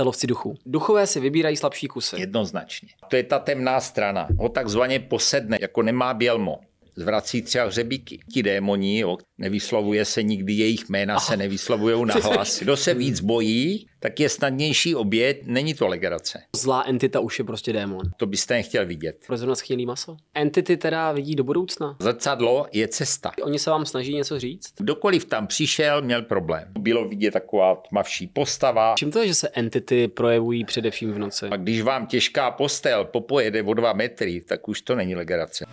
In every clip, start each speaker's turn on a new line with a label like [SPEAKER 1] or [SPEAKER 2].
[SPEAKER 1] jste lovci duchů. Duchové si vybírají slabší kusy.
[SPEAKER 2] Jednoznačně. To je ta temná strana. Ho takzvaně posedne, jako nemá bělmo zvrací třeba hřebíky. Ti démoni, jo, nevyslovuje se nikdy jejich jména, se nevyslovují na hlas. Kdo se víc bojí, tak je snadnější oběd, není to legrace.
[SPEAKER 1] Zlá entita už je prostě démon.
[SPEAKER 2] To byste nechtěl vidět.
[SPEAKER 1] Pro zrovna schýlý maso. Entity teda vidí do budoucna.
[SPEAKER 2] Zrcadlo je cesta.
[SPEAKER 1] Oni se vám snaží něco říct?
[SPEAKER 2] Kdokoliv tam přišel, měl problém. Bylo vidět taková tmavší postava.
[SPEAKER 1] Čím to je, že se entity projevují především v noci?
[SPEAKER 2] A když vám těžká postel popojede o dva metry, tak už to není legrace.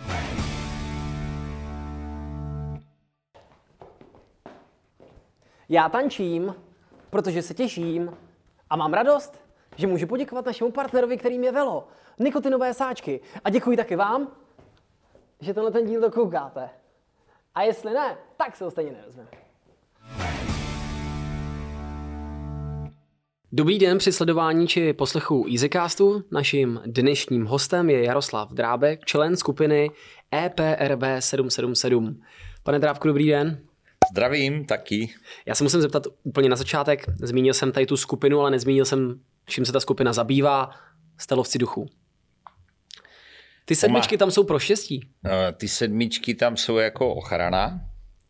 [SPEAKER 1] Já tančím, protože se těším a mám radost, že můžu poděkovat našemu partnerovi, kterým je Velo, nikotinové sáčky. A děkuji taky vám, že tenhle ten díl dokoukáte. A jestli ne, tak se ho stejně nevezmeme. Dobrý den při sledování či poslechu EasyCastu. Naším dnešním hostem je Jaroslav Drábek, člen skupiny EPRB 777. Pane Drábku, dobrý den.
[SPEAKER 2] Zdravím taky.
[SPEAKER 1] Já se musím zeptat úplně na začátek. Zmínil jsem tady tu skupinu, ale nezmínil jsem, čím se ta skupina zabývá. Stelovci duchů. Ty sedmičky tam jsou pro štěstí?
[SPEAKER 2] Eh, ty sedmičky tam jsou jako ochrana.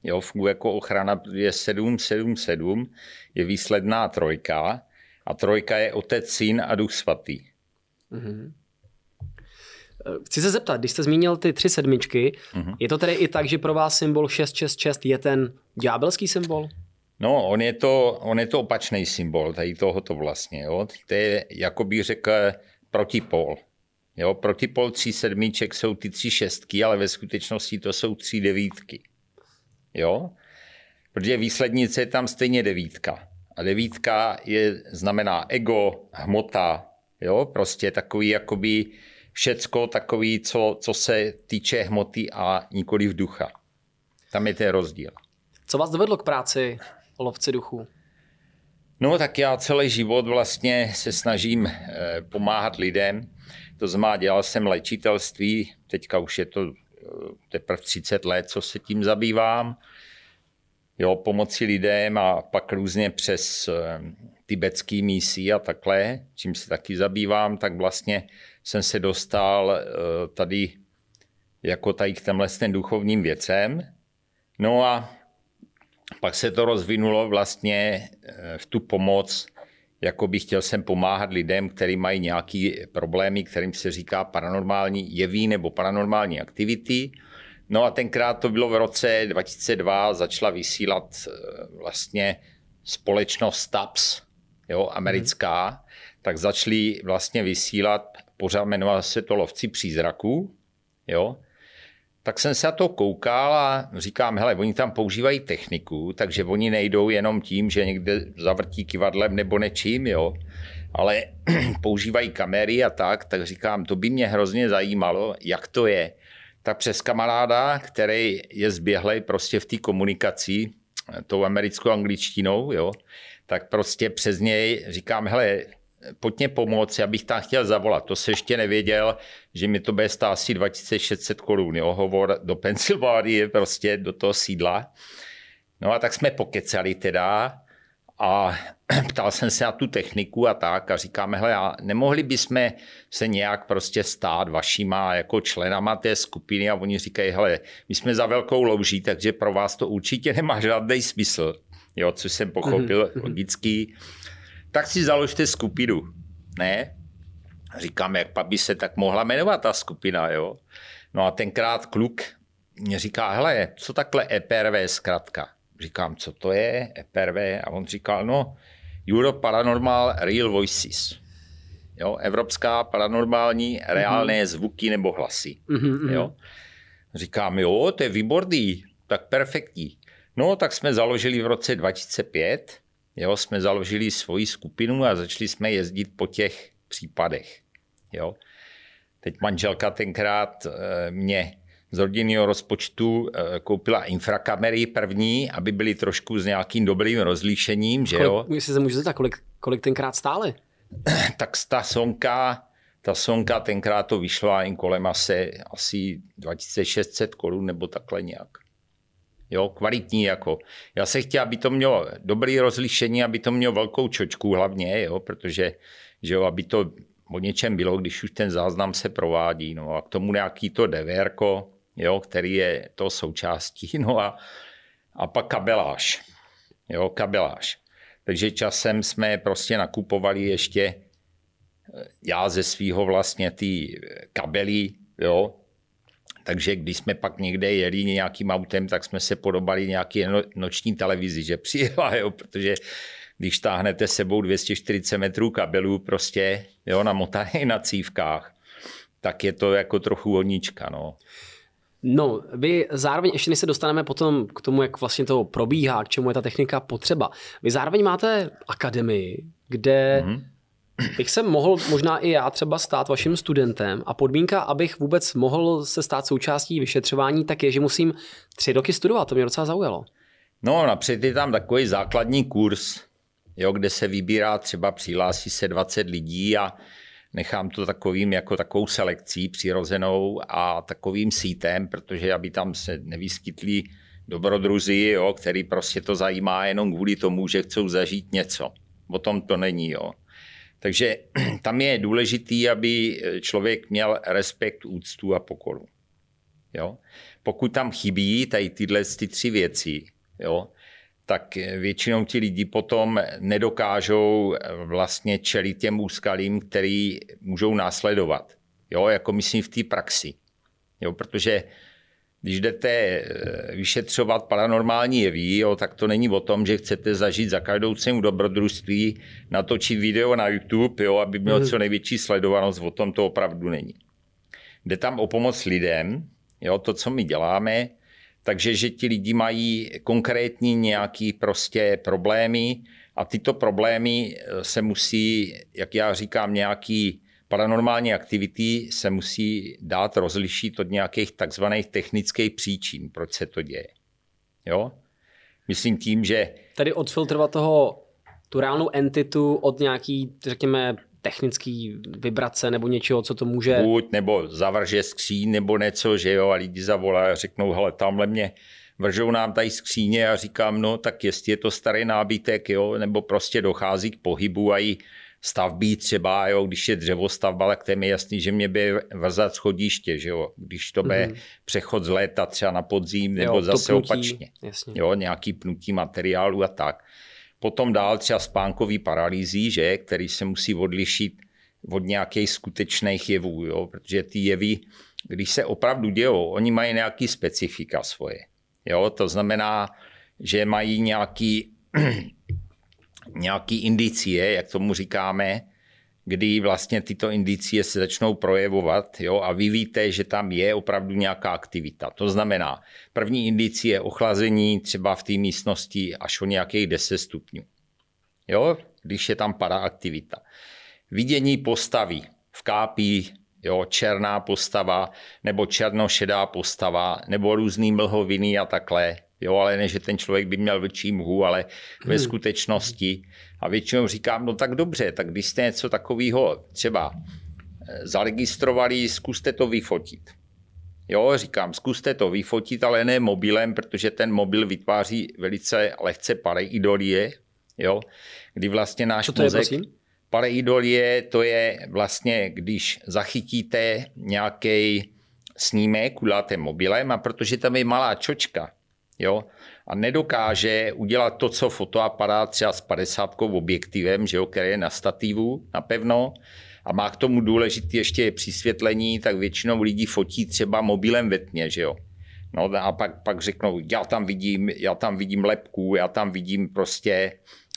[SPEAKER 2] Jo, funguje jako ochrana, je 777, je výsledná trojka a trojka je otec, syn a duch svatý. Mm-hmm.
[SPEAKER 1] Chci se zeptat, když jste zmínil ty tři sedmičky, mm-hmm. je to tedy i tak, že pro vás symbol 666 je ten ďábelský symbol?
[SPEAKER 2] No, on je to, on je to opačný symbol tady tohoto vlastně. Jo. To je, jako bych řekl, protipol. Jo, protipol tří sedmiček jsou ty tři šestky, ale ve skutečnosti to jsou tři devítky. Jo? Protože výslednice je tam stejně devítka. A devítka je, znamená ego, hmota, jo? prostě takový jakoby všecko takový, co, co se týče hmoty a nikoli v ducha. Tam je ten rozdíl.
[SPEAKER 1] Co vás dovedlo k práci o lovci duchů?
[SPEAKER 2] No tak já celý život vlastně se snažím eh, pomáhat lidem. To znamená, dělal jsem léčitelství, teďka už je to eh, teprve 30 let, co se tím zabývám. Jo, pomoci lidem a pak různě přes eh, tibetský mísí a takhle, čím se taky zabývám, tak vlastně jsem se dostal eh, tady jako tady k těmhle ten duchovním věcem. No a pak se to rozvinulo vlastně eh, v tu pomoc, jako bych chtěl jsem pomáhat lidem, kteří mají nějaké problémy, kterým se říká paranormální jeví nebo paranormální aktivity. No a tenkrát to bylo v roce 2002, začala vysílat eh, vlastně společnost TAPS, jo, americká, hmm. tak začali vlastně vysílat pořád jmenoval se to Lovci přízraků, jo, tak jsem se na to koukal a říkám, hele, oni tam používají techniku, takže oni nejdou jenom tím, že někde zavrtí kivadlem nebo nečím, jo, ale používají kamery a tak, tak říkám, to by mě hrozně zajímalo, jak to je. Tak přes kamaráda, který je zběhlej prostě v té komunikaci, tou americkou angličtinou, jo, tak prostě přes něj říkám, hele, pojď mě pomoct, já bych tam chtěl zavolat. To se ještě nevěděl, že mi to bude stát asi 2600 korun, jo, hovor do Pensylvánie, prostě do toho sídla. No a tak jsme pokecali teda a ptal jsem se na tu techniku a tak a říkáme, hele, a nemohli bychom se nějak prostě stát vašima jako členama té skupiny a oni říkají, hele, my jsme za velkou louží, takže pro vás to určitě nemá žádný smysl, jo, což jsem pochopil mm-hmm. logický tak si založte skupinu. Ne? Říkám, jak pak by se tak mohla jmenovat ta skupina, jo? No a tenkrát kluk mě říká, hele, co takhle EPRV zkrátka? Říkám, co to je EPRV? A on říkal, no, Europe Paranormal Real Voices. Jo, Evropská paranormální reálné mm-hmm. zvuky nebo hlasy. Mm-hmm. Jo. Říkám, jo, to je výborný, tak perfektní. No, tak jsme založili v roce 2005 jo, jsme založili svoji skupinu a začali jsme jezdit po těch případech. Jo. Teď manželka tenkrát eh, mě z rodinného rozpočtu eh, koupila infrakamery první, aby byly trošku s nějakým dobrým rozlíšením. Že
[SPEAKER 1] kolik, jo? Jestli se můžu zeptat, kolik, kolik tenkrát stály?
[SPEAKER 2] tak ta sonka, ta sonka tenkrát to vyšla jen kolem asi, asi 2600 korun nebo takhle nějak. Jo, kvalitní jako. Já se chtěl, aby to mělo dobrý rozlišení, aby to mělo velkou čočku hlavně, jo, protože, že jo, aby to o něčem bylo, když už ten záznam se provádí, no a k tomu nějaký to DVRko, jo, který je to součástí, no a, a pak kabeláž, jo, kabeláž. Takže časem jsme prostě nakupovali ještě já ze svého vlastně ty kabely, jo, takže když jsme pak někde jeli nějakým autem, tak jsme se podobali nějaký no, noční televizi, že přijela, jo, protože když táhnete sebou 240 metrů kabelů prostě, jo, namotaný na cívkách, tak je to jako trochu hodnička, no.
[SPEAKER 1] No, vy zároveň, ještě než se dostaneme potom k tomu, jak vlastně to probíhá, k čemu je ta technika potřeba, vy zároveň máte akademii, kde mm-hmm bych se mohl možná i já třeba stát vaším studentem a podmínka, abych vůbec mohl se stát součástí vyšetřování, tak je, že musím tři roky studovat. To mě docela zaujalo.
[SPEAKER 2] No, napřed je tam takový základní kurz, jo, kde se vybírá třeba přihlásí se 20 lidí a nechám to takovým jako takovou selekcí přirozenou a takovým sítem, protože aby tam se nevyskytli dobrodruzi, jo, který prostě to zajímá jenom kvůli tomu, že chcou zažít něco. O tom to není. Jo. Takže tam je důležitý, aby člověk měl respekt, úctu a pokoru. Jo? Pokud tam chybí tady tyhle ty tři věci, jo, tak většinou ti lidi potom nedokážou vlastně čelit těm úskalím, který můžou následovat. Jo, jako myslím v té praxi. Jo, protože když jdete eh, vyšetřovat paranormální jeví, jo, tak to není o tom, že chcete zažít za každou cenu dobrodružství, natočit video na YouTube, jo, aby měl hmm. co největší sledovanost, o tom to opravdu není. Jde tam o pomoc lidem, jo, to, co my děláme, takže že ti lidi mají konkrétní nějaký prostě problémy a tyto problémy eh, se musí, jak já říkám, nějaký paranormální aktivity se musí dát rozlišit od nějakých takzvaných technických příčin, proč se to děje. Jo? Myslím tím, že...
[SPEAKER 1] Tady odfiltrovat toho, tu reálnou entitu od nějaký, řekněme, technický vibrace nebo něčeho, co to může...
[SPEAKER 2] Buď, nebo zavrže skříň, nebo něco, že jo, a lidi zavolají a řeknou, hele, tamhle mě vržou nám tady skříně a říkám, no tak jestli je to starý nábytek, jo, nebo prostě dochází k pohybu a i stavby třeba, jo, když je dřevostavba, tak to je mi jasný, že mě by vrzat schodiště, že jo, když to bude mm-hmm. přechod z léta třeba na podzim, nebo jo, zase pnutí, opačně. Jasně. Jo, nějaký pnutí materiálu a tak. Potom dál třeba spánkový paralýzí, že, který se musí odlišit od nějakých skutečných jevů, jo, protože ty jevy, když se opravdu dějou, oni mají nějaký specifika svoje. Jo, to znamená, že mají nějaký nějaký indicie, jak tomu říkáme, kdy vlastně tyto indicie se začnou projevovat jo, a vy víte, že tam je opravdu nějaká aktivita. To znamená, první indicie je ochlazení třeba v té místnosti až o nějakých 10 stupňů. Jo, když je tam paraaktivita. Vidění postavy v kápí, jo, černá postava nebo černošedá postava nebo různý mlhoviny a takhle. Jo, ale ne, že ten člověk by měl vlčí mhu, ale ve hmm. skutečnosti. A většinou říkám, no tak dobře, tak když jste něco takového třeba eh, zaregistrovali, zkuste to vyfotit. Jo, říkám, zkuste to vyfotit, ale ne mobilem, protože ten mobil vytváří velice lehce pareidolie, jo, kdy vlastně náš
[SPEAKER 1] Co to mozek... Je,
[SPEAKER 2] pareidolie to je vlastně, když zachytíte nějaký snímek, uděláte mobilem a protože tam je malá čočka, jo, a nedokáže udělat to, co fotoaparát třeba s 50 objektivem, že jo, který je na stativu napevno, a má k tomu důležité ještě přisvětlení, tak většinou lidí fotí třeba mobilem ve tmě, že jo. No a pak, pak řeknou, já tam vidím, já tam vidím lepku, já tam vidím prostě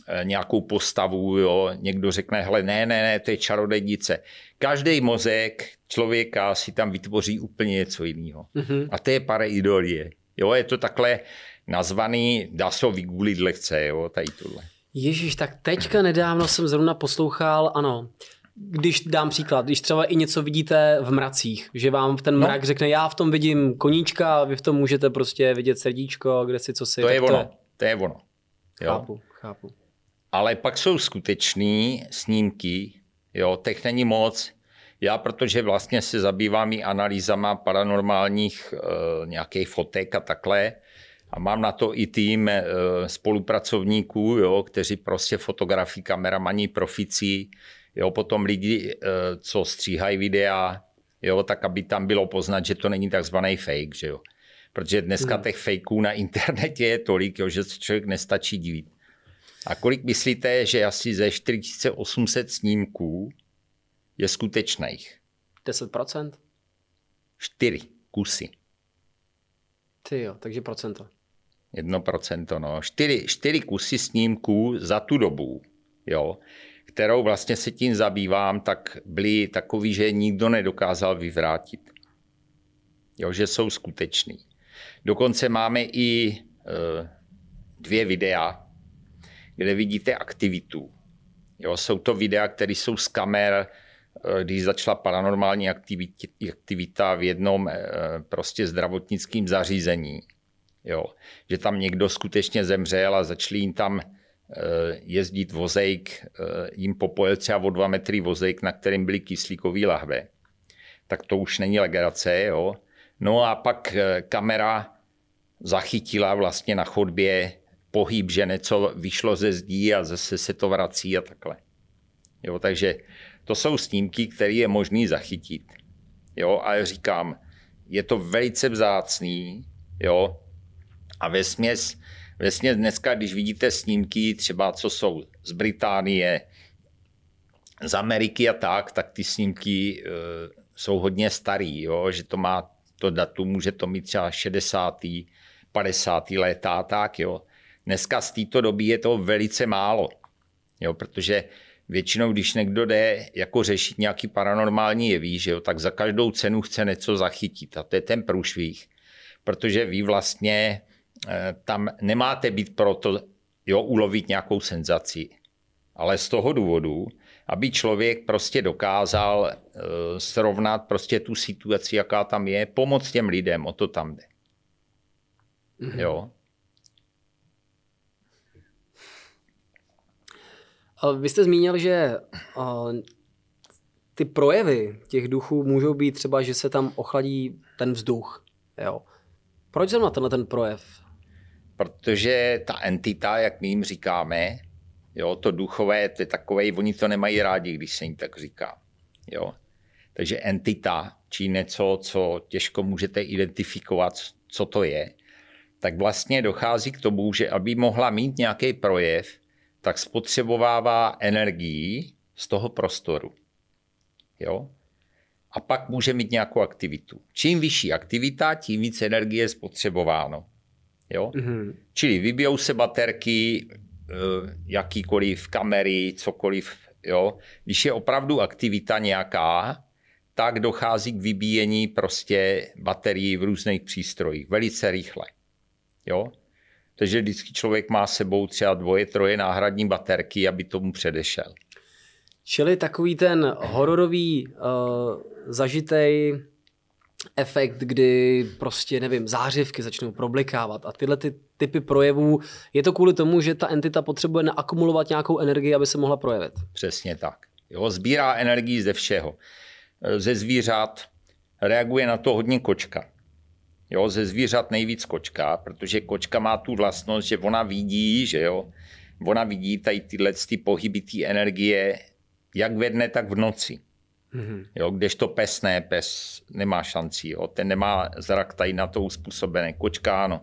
[SPEAKER 2] eh, nějakou postavu, jo. Někdo řekne, hele, ne, ne, ne, to je čarodejnice. Každý mozek člověka si tam vytvoří úplně něco jiného. Mm-hmm. A to je pareidolie. Jo, je to takhle nazvaný, dá se ho vygulit lehce, jo, tady tohle.
[SPEAKER 1] Ježíš, tak teďka nedávno jsem zrovna poslouchal, ano, když dám příklad, když třeba i něco vidíte v mracích, že vám ten no. mrak no. řekne, já v tom vidím koníčka, a vy v tom můžete prostě vidět srdíčko, kde si co si.
[SPEAKER 2] To je ono, to je, to je ono.
[SPEAKER 1] Jo? Chápu, chápu.
[SPEAKER 2] Ale pak jsou skutečné snímky, jo, těch není moc. Já, protože vlastně se zabývám i analýzama paranormálních e, nějakých fotek a takhle, A mám na to i tým e, spolupracovníků, jo, kteří prostě fotografí, kameramaní, proficí, jo, potom lidi, e, co stříhají videa, jo, tak aby tam bylo poznat, že to není takzvaný fake, že jo. Protože dneska hmm. těch fakeů na internetě je tolik, jo, že se člověk nestačí divit. A kolik myslíte, že asi ze 4800 snímků je skutečných?
[SPEAKER 1] 10%?
[SPEAKER 2] 4 kusy.
[SPEAKER 1] Ty jo, takže procento.
[SPEAKER 2] Jedno procento, no. Čtyři, čtyři kusy snímků za tu dobu, jo, kterou vlastně se tím zabývám, tak byly takový, že nikdo nedokázal vyvrátit. Jo, že jsou skutečný. Dokonce máme i e, dvě videa, kde vidíte aktivitu. Jo, jsou to videa, které jsou z kamer, když začala paranormální aktivita v jednom e, prostě zdravotnickém zařízení. Jo, že tam někdo skutečně zemřel a začali jim tam e, jezdit vozejk, jim popojil třeba o dva metry vozejk, na kterým byly kyslíkové lahve. Tak to už není legrace, jo. No a pak kamera zachytila vlastně na chodbě pohyb, že něco vyšlo ze zdí a zase se to vrací a takhle. Jo, takže to jsou snímky, které je možný zachytit. Jo, a říkám, je to velice vzácný, jo, a ve směs, ve směs dneska, když vidíte snímky, třeba co jsou z Británie, z Ameriky a tak, tak ty snímky e, jsou hodně starý, jo, že to má to datum, může to mít třeba 60. 50. léta tak, jo. Dneska z této doby je to velice málo, jo, protože většinou, když někdo jde jako řešit nějaký paranormální jeví, že jo, tak za každou cenu chce něco zachytit a to je ten průšvih, protože vy vlastně eh, tam nemáte být proto, jo, ulovit nějakou senzaci, ale z toho důvodu, aby člověk prostě dokázal uh, srovnat prostě tu situaci, jaká tam je, pomoct těm lidem, o to tam jde. Mm-hmm. Jo.
[SPEAKER 1] Vy jste zmínil, že ty projevy těch duchů můžou být třeba, že se tam ochladí ten vzduch. Jo. Proč zrovna tenhle ten projev?
[SPEAKER 2] Protože ta entita, jak my jim říkáme, jo, to duchové, to je takové, oni to nemají rádi, když se jim tak říká. Jo. Takže entita, či něco, co těžko můžete identifikovat, co to je, tak vlastně dochází k tomu, že aby mohla mít nějaký projev, tak spotřebovává energii z toho prostoru. Jo? A pak může mít nějakou aktivitu. Čím vyšší aktivita, tím víc energie je spotřebováno. Jo? Mm-hmm. Čili vybijou se baterky, eh, jakýkoliv kamery, cokoliv. Jo? Když je opravdu aktivita nějaká, tak dochází k vybíjení prostě baterií v různých přístrojích velice rychle. Jo? Takže vždycky člověk má sebou třeba dvoje, troje náhradní baterky, aby tomu předešel.
[SPEAKER 1] Čili takový ten hororový uh, zažitej efekt, kdy prostě, nevím, zářivky začnou problikávat a tyhle ty typy projevů, je to kvůli tomu, že ta entita potřebuje naakumulovat nějakou energii, aby se mohla projevit.
[SPEAKER 2] Přesně tak. Jo, sbírá energii ze všeho. Ze zvířat reaguje na to hodně kočka. Jo, ze zvířat nejvíc kočka, protože kočka má tu vlastnost, že ona vidí, že jo, ona vidí tady tyhle ty pohyby té energie jak ve dne, tak v noci. Mm-hmm. Jo, kdežto pes ne, pes nemá šanci, jo, ten nemá zrak tady na to uspůsobené, kočka ano.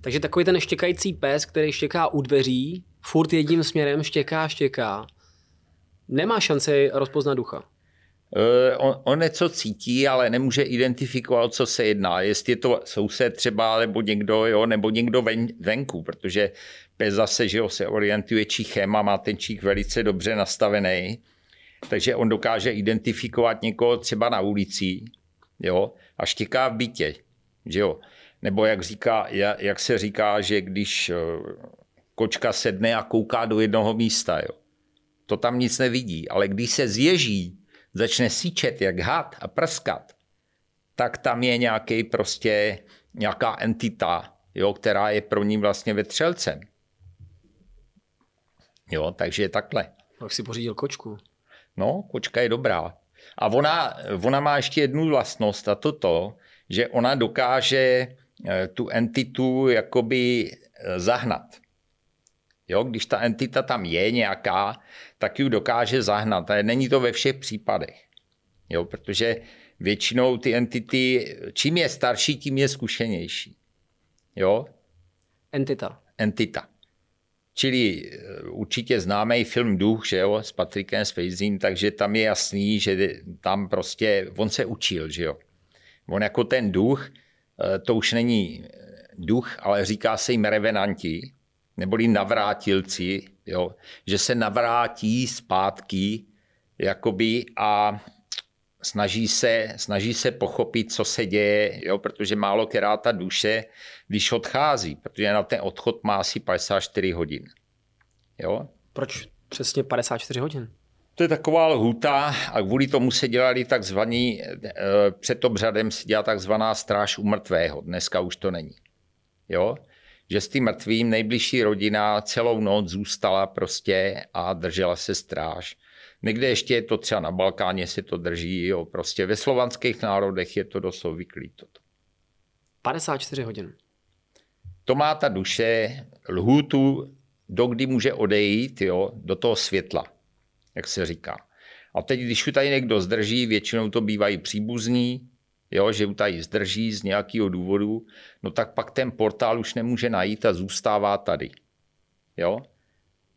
[SPEAKER 1] Takže takový ten štěkající pes, který štěká u dveří, furt jedním směrem štěká, štěká, nemá šanci rozpoznat ducha.
[SPEAKER 2] Eh, on, on něco cítí, ale nemůže identifikovat, co se jedná. Jestli je to soused třeba, nebo někdo, jo, nebo někdo ven, venku, protože pes zase že jo, se orientuje čichem a má ten čích velice dobře nastavený. Takže on dokáže identifikovat někoho třeba na ulici jo, a štěká v bytě. Že jo. Nebo jak, říká, jak se říká, že když eh, kočka sedne a kouká do jednoho místa, jo, to tam nic nevidí, ale když se zježí začne síčet jak had a prskat, tak tam je nějaký prostě nějaká entita, jo, která je pro ní vlastně vetřelcem. Jo, takže je takhle.
[SPEAKER 1] Jak si pořídil kočku?
[SPEAKER 2] No, kočka je dobrá. A ona, ona má ještě jednu vlastnost a to to, že ona dokáže eh, tu entitu jakoby eh, zahnat. Jo, když ta entita tam je nějaká, tak ji dokáže zahnat. Ale není to ve všech případech. Jo, protože většinou ty entity, čím je starší, tím je zkušenější. Jo?
[SPEAKER 1] Entita.
[SPEAKER 2] Entita. Čili eh, určitě známý film Duch, že jo, s Patrikem Swayzem, takže tam je jasný, že tam prostě, on se učil, že jo. On jako ten duch, eh, to už není duch, ale říká se jim revenanti, neboli navrátilci, jo, že se navrátí zpátky jakoby a snaží se, snaží se pochopit, co se děje, jo, protože málo která ta duše, když odchází, protože na ten odchod má asi 54 hodin. Jo?
[SPEAKER 1] Proč přesně 54 hodin?
[SPEAKER 2] To je taková lhuta a kvůli tomu se dělali takzvaný, eh, před obřadem se dělá takzvaná stráž u mrtvého. Dneska už to není. Jo? Že s tím mrtvým nejbližší rodina celou noc zůstala prostě a držela se stráž. Někde ještě je to třeba na Balkáně se to drží, jo, prostě ve slovanských národech je to dost obvyklý. Toto.
[SPEAKER 1] 54 hodin.
[SPEAKER 2] To má ta duše lhůtu, do kdy může odejít jo, do toho světla, jak se říká. A teď, když ju tady někdo zdrží, většinou to bývají příbuzní, jo, že tady zdrží z nějakého důvodu, no tak pak ten portál už nemůže najít a zůstává tady. Jo?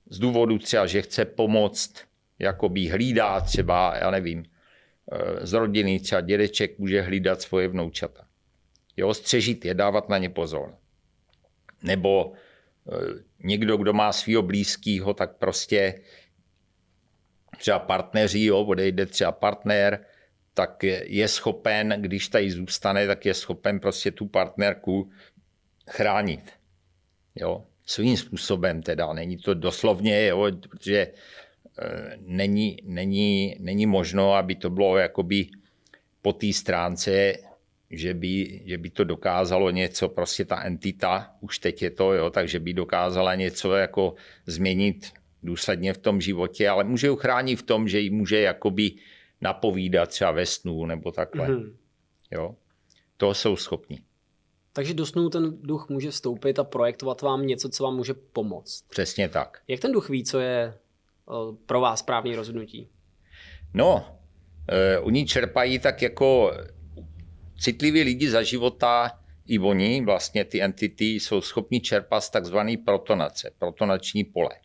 [SPEAKER 2] Z důvodu třeba, že chce pomoct jakoby hlídá třeba, já nevím, eh, z rodiny třeba dědeček může hlídat svoje vnoučata. Jo, střežit je, dávat na ně pozor. Nebo eh, někdo, kdo má svého blízkého, tak prostě třeba partneři, jo, odejde třeba partner, tak je schopen, když tady zůstane, tak je schopen prostě tu partnerku chránit. Jo, svým způsobem teda, není to doslovně, jo, protože Eh, není, není, není možno, aby to bylo jakoby po té stránce, že by, že by to dokázalo něco, prostě ta entita, už teď je to, jo, takže by dokázala něco jako změnit důsledně v tom životě, ale může ju chránit v tom, že ji může jakoby napovídat třeba ve snu nebo takhle. Mm. Jo? To jsou schopni.
[SPEAKER 1] Takže do snů ten duch může vstoupit a projektovat vám něco, co vám může pomoct.
[SPEAKER 2] Přesně tak.
[SPEAKER 1] Jak ten duch ví, co je Eh, pro vás správný rozhodnutí?
[SPEAKER 2] No, uh, oni čerpají tak jako citliví lidi za života, i oni, vlastně ty entity, jsou schopni čerpat z takzvané protonace, protonační pole.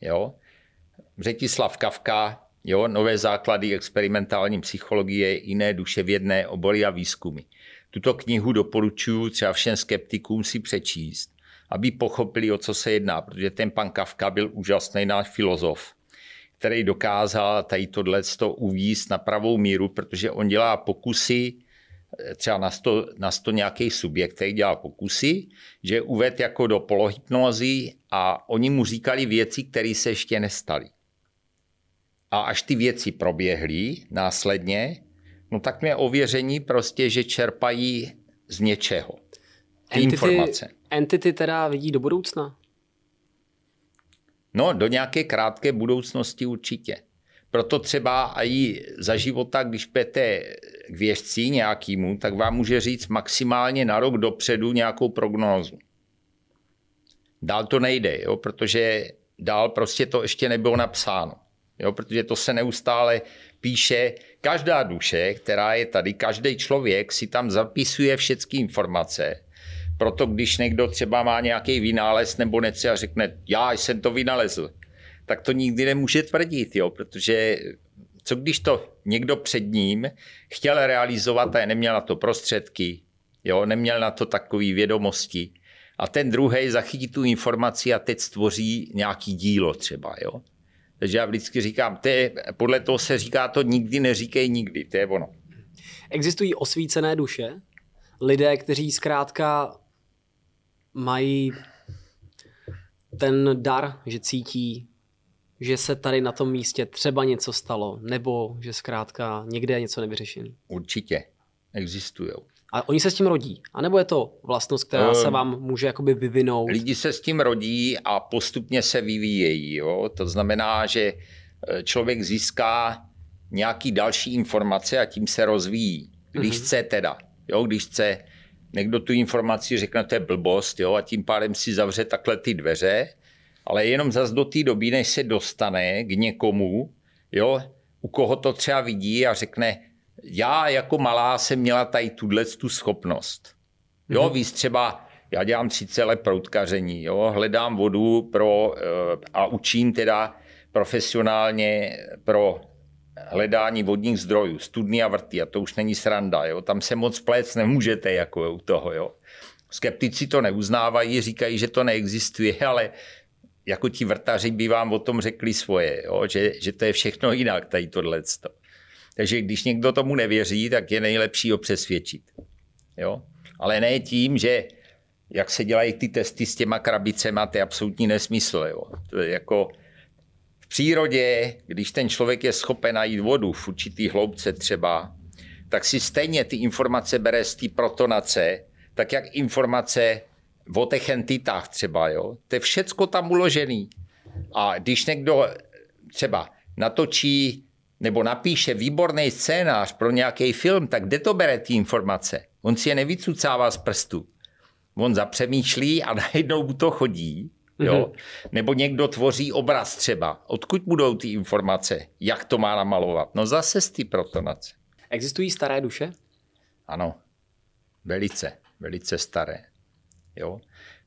[SPEAKER 2] Jo? Řetislav Kavka, jo, nové základy experimentální psychologie, jiné duševědné obory a výzkumy. Tuto knihu doporučuji třeba všem skeptikům si přečíst aby pochopili, o co se jedná, protože ten pan Kafka byl úžasný náš filozof, který dokázal tady tohle uvízt na pravou míru, protože on dělá pokusy, třeba na sto, na sto nějaký subjekt, který dělá pokusy, že uved jako do polohypnózy a oni mu říkali věci, které se ještě nestaly. A až ty věci proběhly následně, no tak mě ověření prostě, že čerpají z něčeho. Ty entity, informace.
[SPEAKER 1] Entity teda vidí do budoucna?
[SPEAKER 2] No, do nějaké krátké budoucnosti určitě. Proto třeba i za života, když pete k věžci nějakýmu, tak vám může říct maximálně na rok dopředu nějakou prognózu. Dál to nejde, jo, protože dál prostě to ještě nebylo napsáno. Jo, protože to se neustále píše, každá duše, která je tady, každý člověk si tam zapisuje všechny informace proto když někdo třeba má nějaký vynález nebo něco a řekne, já jsem to vynalezl, tak to nikdy nemůže tvrdit, jo, protože co když to někdo před ním chtěl realizovat a neměl na to prostředky, jo, neměl na to takové vědomosti, a ten druhý zachytí tu informaci a teď stvoří nějaký dílo třeba. Jo? Takže já vždycky říkám, to je, podle toho se říká to nikdy neříkej nikdy, to je ono.
[SPEAKER 1] Existují osvícené duše, lidé, kteří zkrátka mají ten dar, že cítí, že se tady na tom místě třeba něco stalo, nebo že zkrátka někde je něco nevyřešený.
[SPEAKER 2] Určitě. Existují.
[SPEAKER 1] A oni se s tím rodí? A nebo je to vlastnost, která um, se ehm, vám může jakoby vyvinout?
[SPEAKER 2] Lidi se s tím rodí a postupně se vyvíjejí. Jo? To znamená, že eh, člověk získá nějaký další informace a tím se rozvíjí. Když mm-hmm. chce teda. Jo? Když chce někdo tu informaci řekne, to je blbost, jo, a tím pádem si zavře takhle ty dveře, ale jenom zas do té doby, než se dostane k někomu, jo, u koho to třeba vidí a řekne, já jako malá jsem měla tady tuhle tu schopnost. Jo, mm-hmm. víš třeba, já dělám 30 let proutkaření, jo, hledám vodu pro, eh, a učím teda profesionálně pro hledání vodních zdrojů, studny a vrty, a to už není sranda, jo? tam se moc plec nemůžete jako u toho. Jo? Skeptici to neuznávají, říkají, že to neexistuje, ale jako ti vrtaři by vám o tom řekli svoje, jo? Že, že to je všechno jinak, tady tohle. Takže když někdo tomu nevěří, tak je nejlepší ho přesvědčit. Jo? Ale ne tím, že jak se dělají ty testy s těma krabicema, to je absolutní nesmysl. Jo? To je jako, přírodě, když ten člověk je schopen najít vodu v určitý hloubce třeba, tak si stejně ty informace bere z té protonace, tak jak informace o těch entitách třeba. Jo? To je všecko tam uložený. A když někdo třeba natočí nebo napíše výborný scénář pro nějaký film, tak kde to bere ty informace? On si je nevycucává z prstu. On zapřemýšlí a najednou mu to chodí Jo? Mm-hmm. Nebo někdo tvoří obraz třeba. Odkud budou ty informace? Jak to má namalovat? No zase z ty protonace.
[SPEAKER 1] Existují staré duše?
[SPEAKER 2] Ano. Velice, velice staré. Jo?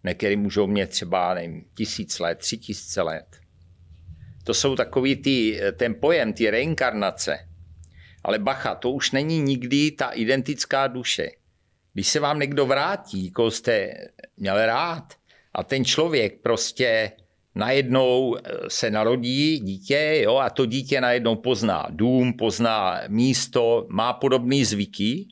[SPEAKER 2] Některý můžou mít třeba, nevím, tisíc let, tři tisíce let. To jsou takový ty, ten pojem, ty reinkarnace. Ale bacha, to už není nikdy ta identická duše. Když se vám někdo vrátí, koho jste měl rád, a ten člověk prostě najednou eh, se narodí dítě jo, a to dítě najednou pozná dům, pozná místo, má podobné zvyky,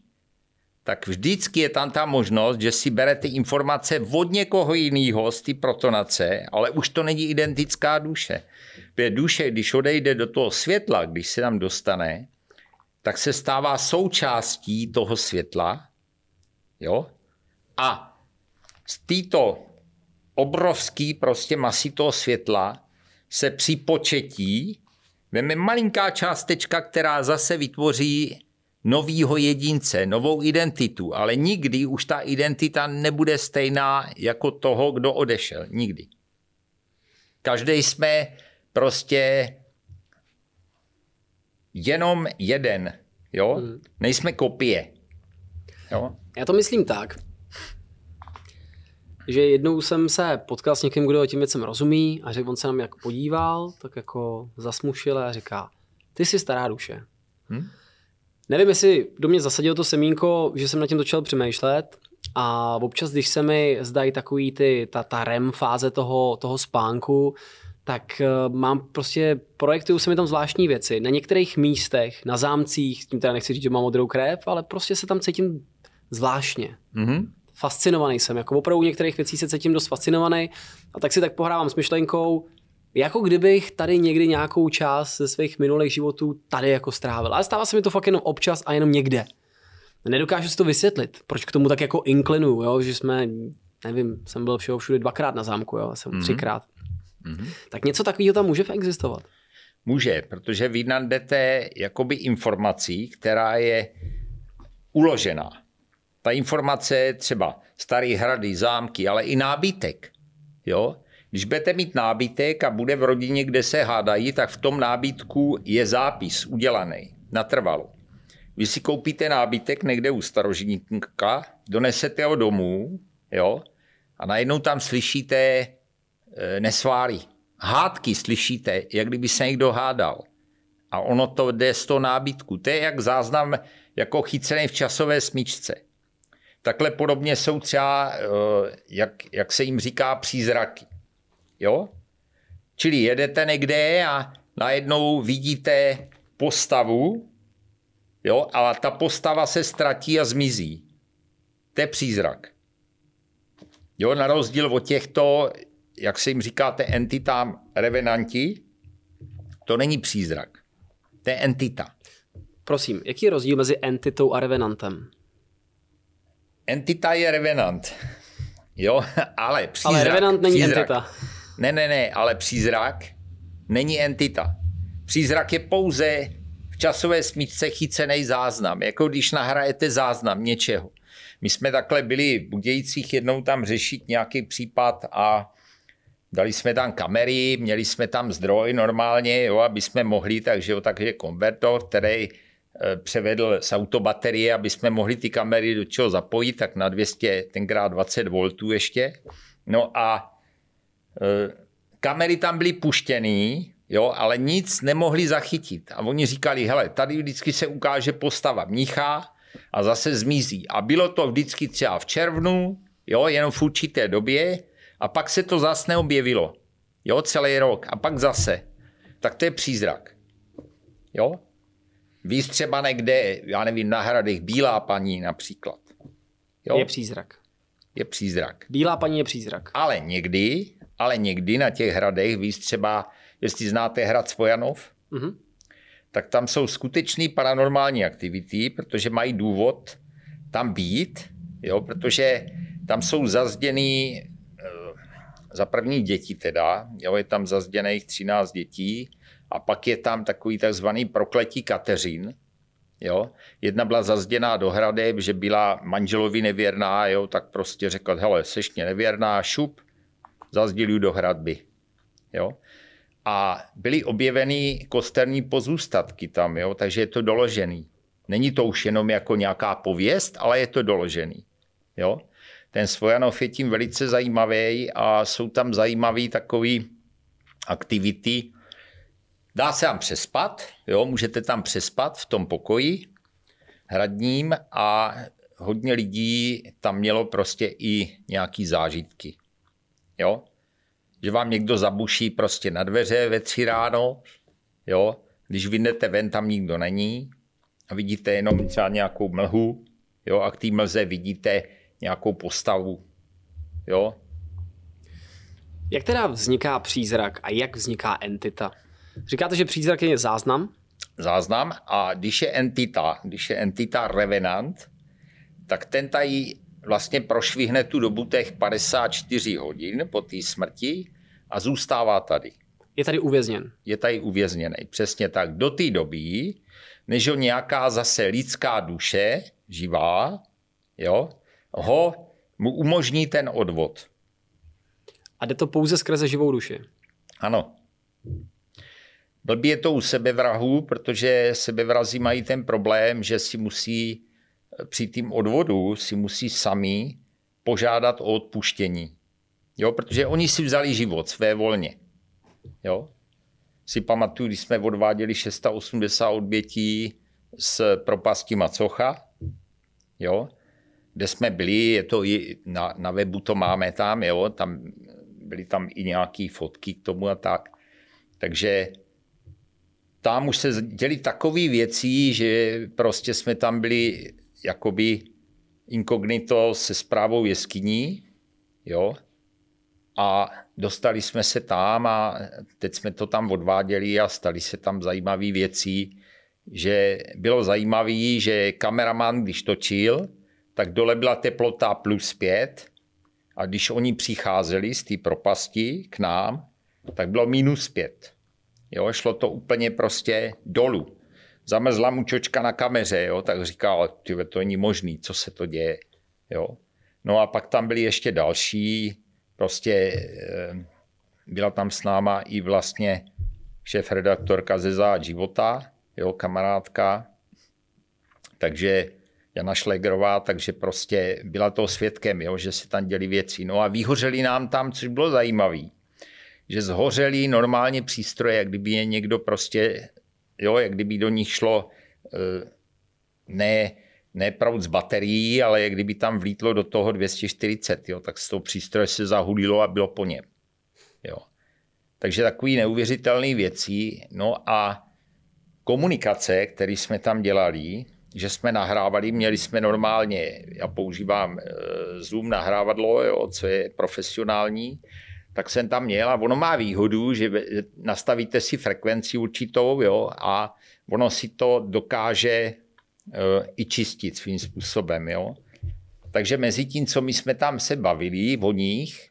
[SPEAKER 2] tak vždycky je tam ta možnost, že si berete informace od někoho jiného z ty protonace, ale už to není identická duše. Protože duše, když odejde do toho světla, když se tam dostane, tak se stává součástí toho světla. Jo? A z této obrovský prostě masy toho světla se při početí veme malinká částečka, která zase vytvoří novýho jedince, novou identitu, ale nikdy už ta identita nebude stejná jako toho, kdo odešel. Nikdy. Každý jsme prostě jenom jeden. Jo? Hmm. Nejsme kopie. Jo?
[SPEAKER 1] Já to myslím tak, že jednou jsem se potkal s někým, kdo tím věcem rozumí a řekl, on se nám jako podíval, tak jako zasmušil a říká, ty jsi stará duše. Hmm? Nevím, jestli do mě zasadilo to semínko, že jsem na tím začal přemýšlet a občas, když se mi zdají takový ty, ta, ta REM fáze toho, toho spánku, tak uh, mám prostě, projektuju se mi tam zvláštní věci. Na některých místech, na zámcích, tím teda nechci říct, že mám modrou krev, ale prostě se tam cítím zvláštně. Mm-hmm fascinovaný jsem, jako opravdu některých věcí se cítím dost fascinovaný a tak si tak pohrávám s myšlenkou, jako kdybych tady někdy nějakou část ze svých minulých životů tady jako strávil. Ale stává se mi to fakt jenom občas a jenom někde. Nedokážu si to vysvětlit, proč k tomu tak jako inklinu, jo? že jsme, nevím, jsem byl všeho všude dvakrát na zámku, jo? jsem mm-hmm. třikrát. Mm-hmm. Tak něco takového tam může existovat?
[SPEAKER 2] Může, protože vy nadete jakoby informací, která je uložená ta informace je třeba starý hrady, zámky, ale i nábytek. Jo? Když budete mít nábytek a bude v rodině, kde se hádají, tak v tom nábytku je zápis udělaný, natrvalo. Vy si koupíte nábytek někde u starožitníka, donesete ho domů, jo, a najednou tam slyšíte e, nesváry. Hádky slyšíte, jak kdyby se někdo hádal. A ono to jde z toho nábytku. To je jak záznam jako chycený v časové smyčce. Takhle podobně jsou třeba, eh, jak, jak se jim říká, přízraky. Jo? Čili jedete někde a najednou vidíte postavu, jo, ale ta postava se ztratí a zmizí. To je přízrak. Jo, na rozdíl od těchto, jak se jim říkáte, entitám revenanti, to není přízrak. To je entita.
[SPEAKER 1] Prosím, jaký je rozdíl mezi entitou a revenantem?
[SPEAKER 2] entita je revenant. Jo, ale přízrak.
[SPEAKER 1] Ale revenant není přízrak. entita.
[SPEAKER 2] Ne, ne, ne, ale přízrak není entita. Přízrak je pouze v časové smyčce chycený záznam, jako když nahrajete záznam něčeho. My jsme takhle byli v Budějcích jednou tam řešit nějaký případ a dali jsme tam kamery, měli jsme tam zdroj normálně, jo, aby jsme mohli, takže jo, takže konvertor, který eh, převedl z autobaterie, aby jsme mohli ty kamery do čeho zapojit, tak na 200, tenkrát 20 V ještě. No a e, kamery tam byly puštěný, jo, ale nic nemohli zachytit. A oni říkali, hele, tady vždycky se ukáže postava mnicha a zase zmizí. A bylo to vždycky třeba v červnu, jo, jenom v určité době a pak se to zase neobjevilo. Jo, celý rok. A pak zase. Tak to je přízrak. Jo? Víš třeba někde, já nevím, na hradech Bílá paní například.
[SPEAKER 1] Jo? Je přízrak.
[SPEAKER 2] Je přízrak.
[SPEAKER 1] Bílá paní je přízrak.
[SPEAKER 2] Ale někdy, ale někdy na těch hradech, víš třeba, jestli znáte hrad Spojanov, mm-hmm. tak tam jsou skutečný paranormální aktivity, protože mají důvod tam být, jo, protože tam jsou zazděný za první děti teda, jo, je tam zazděných 13 dětí a pak je tam takový takzvaný prokletí Kateřin, Jo? Jedna byla zazděná do hradeb, že byla manželovi nevěrná, jo? tak prostě řekl, hele, seš mě nevěrná, šup, zazdělí do hradby. Jo? A byly objeveny kosterní pozůstatky tam, jo? takže je to doložený. Není to už jenom jako nějaká pověst, ale je to doložený. Jo? Ten Svojanov je tím velice zajímavý a jsou tam zajímavé takové aktivity. Dá se tam přespat, jo, můžete tam přespat v tom pokoji hradním a hodně lidí tam mělo prostě i nějaký zážitky. Jo? Že vám někdo zabuší prostě na dveře ve tři ráno, jo? když vyjdete ven, tam nikdo není a vidíte jenom třeba nějakou mlhu jo? a k té mlze vidíte nějakou postavu. Jo?
[SPEAKER 1] Jak teda vzniká přízrak a jak vzniká entita? Říkáte, že přízrak je záznam?
[SPEAKER 2] Záznam a když je entita, když je entita revenant, tak ten tady vlastně prošvihne tu dobu těch 54 hodin po té smrti a zůstává tady.
[SPEAKER 1] Je tady uvězněn.
[SPEAKER 2] Je tady uvězněný, přesně tak. Do té doby, než ho nějaká zase lidská duše, živá, jo, ho mu umožní ten odvod.
[SPEAKER 1] A jde to pouze skrze živou duši?
[SPEAKER 2] Ano. Blbý je to u sebevrahu, protože sebevrazí mají ten problém, že si musí při tým odvodu si musí sami požádat o odpuštění. Jo, protože oni si vzali život své volně. Jo? Si pamatuju, když jsme odváděli 680 odbětí z propasti Macocha, jo? Kde jsme byli, je to i na, na webu to máme tam, jo, tam byly tam i nějaké fotky k tomu a tak. Takže tam už se děli takové věci, že prostě jsme tam byli jakoby inkognito se zprávou jeskyní, jo, a dostali jsme se tam a teď jsme to tam odváděli a stali se tam zajímavé věci, že bylo zajímavé, že kameraman, když točil, tak dole byla teplota plus pět a když oni přicházeli z té propasti k nám, tak bylo minus pět. Jo, šlo to úplně prostě dolů. Zamrzla mu čočka na kameře, jo, tak říkal, tyve, to není možný, co se to děje. Jo. No a pak tam byli ještě další, prostě eh, byla tam s náma i vlastně šéf-redaktorka ze Zád života, jo, kamarádka, takže Jana Šlegrová, takže prostě byla to svědkem, jo, že se tam děli věci. No a vyhořeli nám tam, což bylo zajímavé, že zhořeli normálně přístroje, jak kdyby je někdo prostě, jo, jak kdyby do nich šlo eh, ne, ne proud z baterií, ale jak kdyby tam vlítlo do toho 240, jo, tak z toho přístroje se zahulilo a bylo po něm. Jo. Takže takový neuvěřitelné věci. No a komunikace, které jsme tam dělali, že jsme nahrávali, měli jsme normálně, já používám eh, Zoom nahrávadlo, jo, co je profesionální, tak jsem tam měl a ono má výhodu, že nastavíte si frekvenci určitou jo, a ono si to dokáže uh, i čistit svým způsobem. Jo. Takže mezi tím, co my jsme tam se bavili o nich,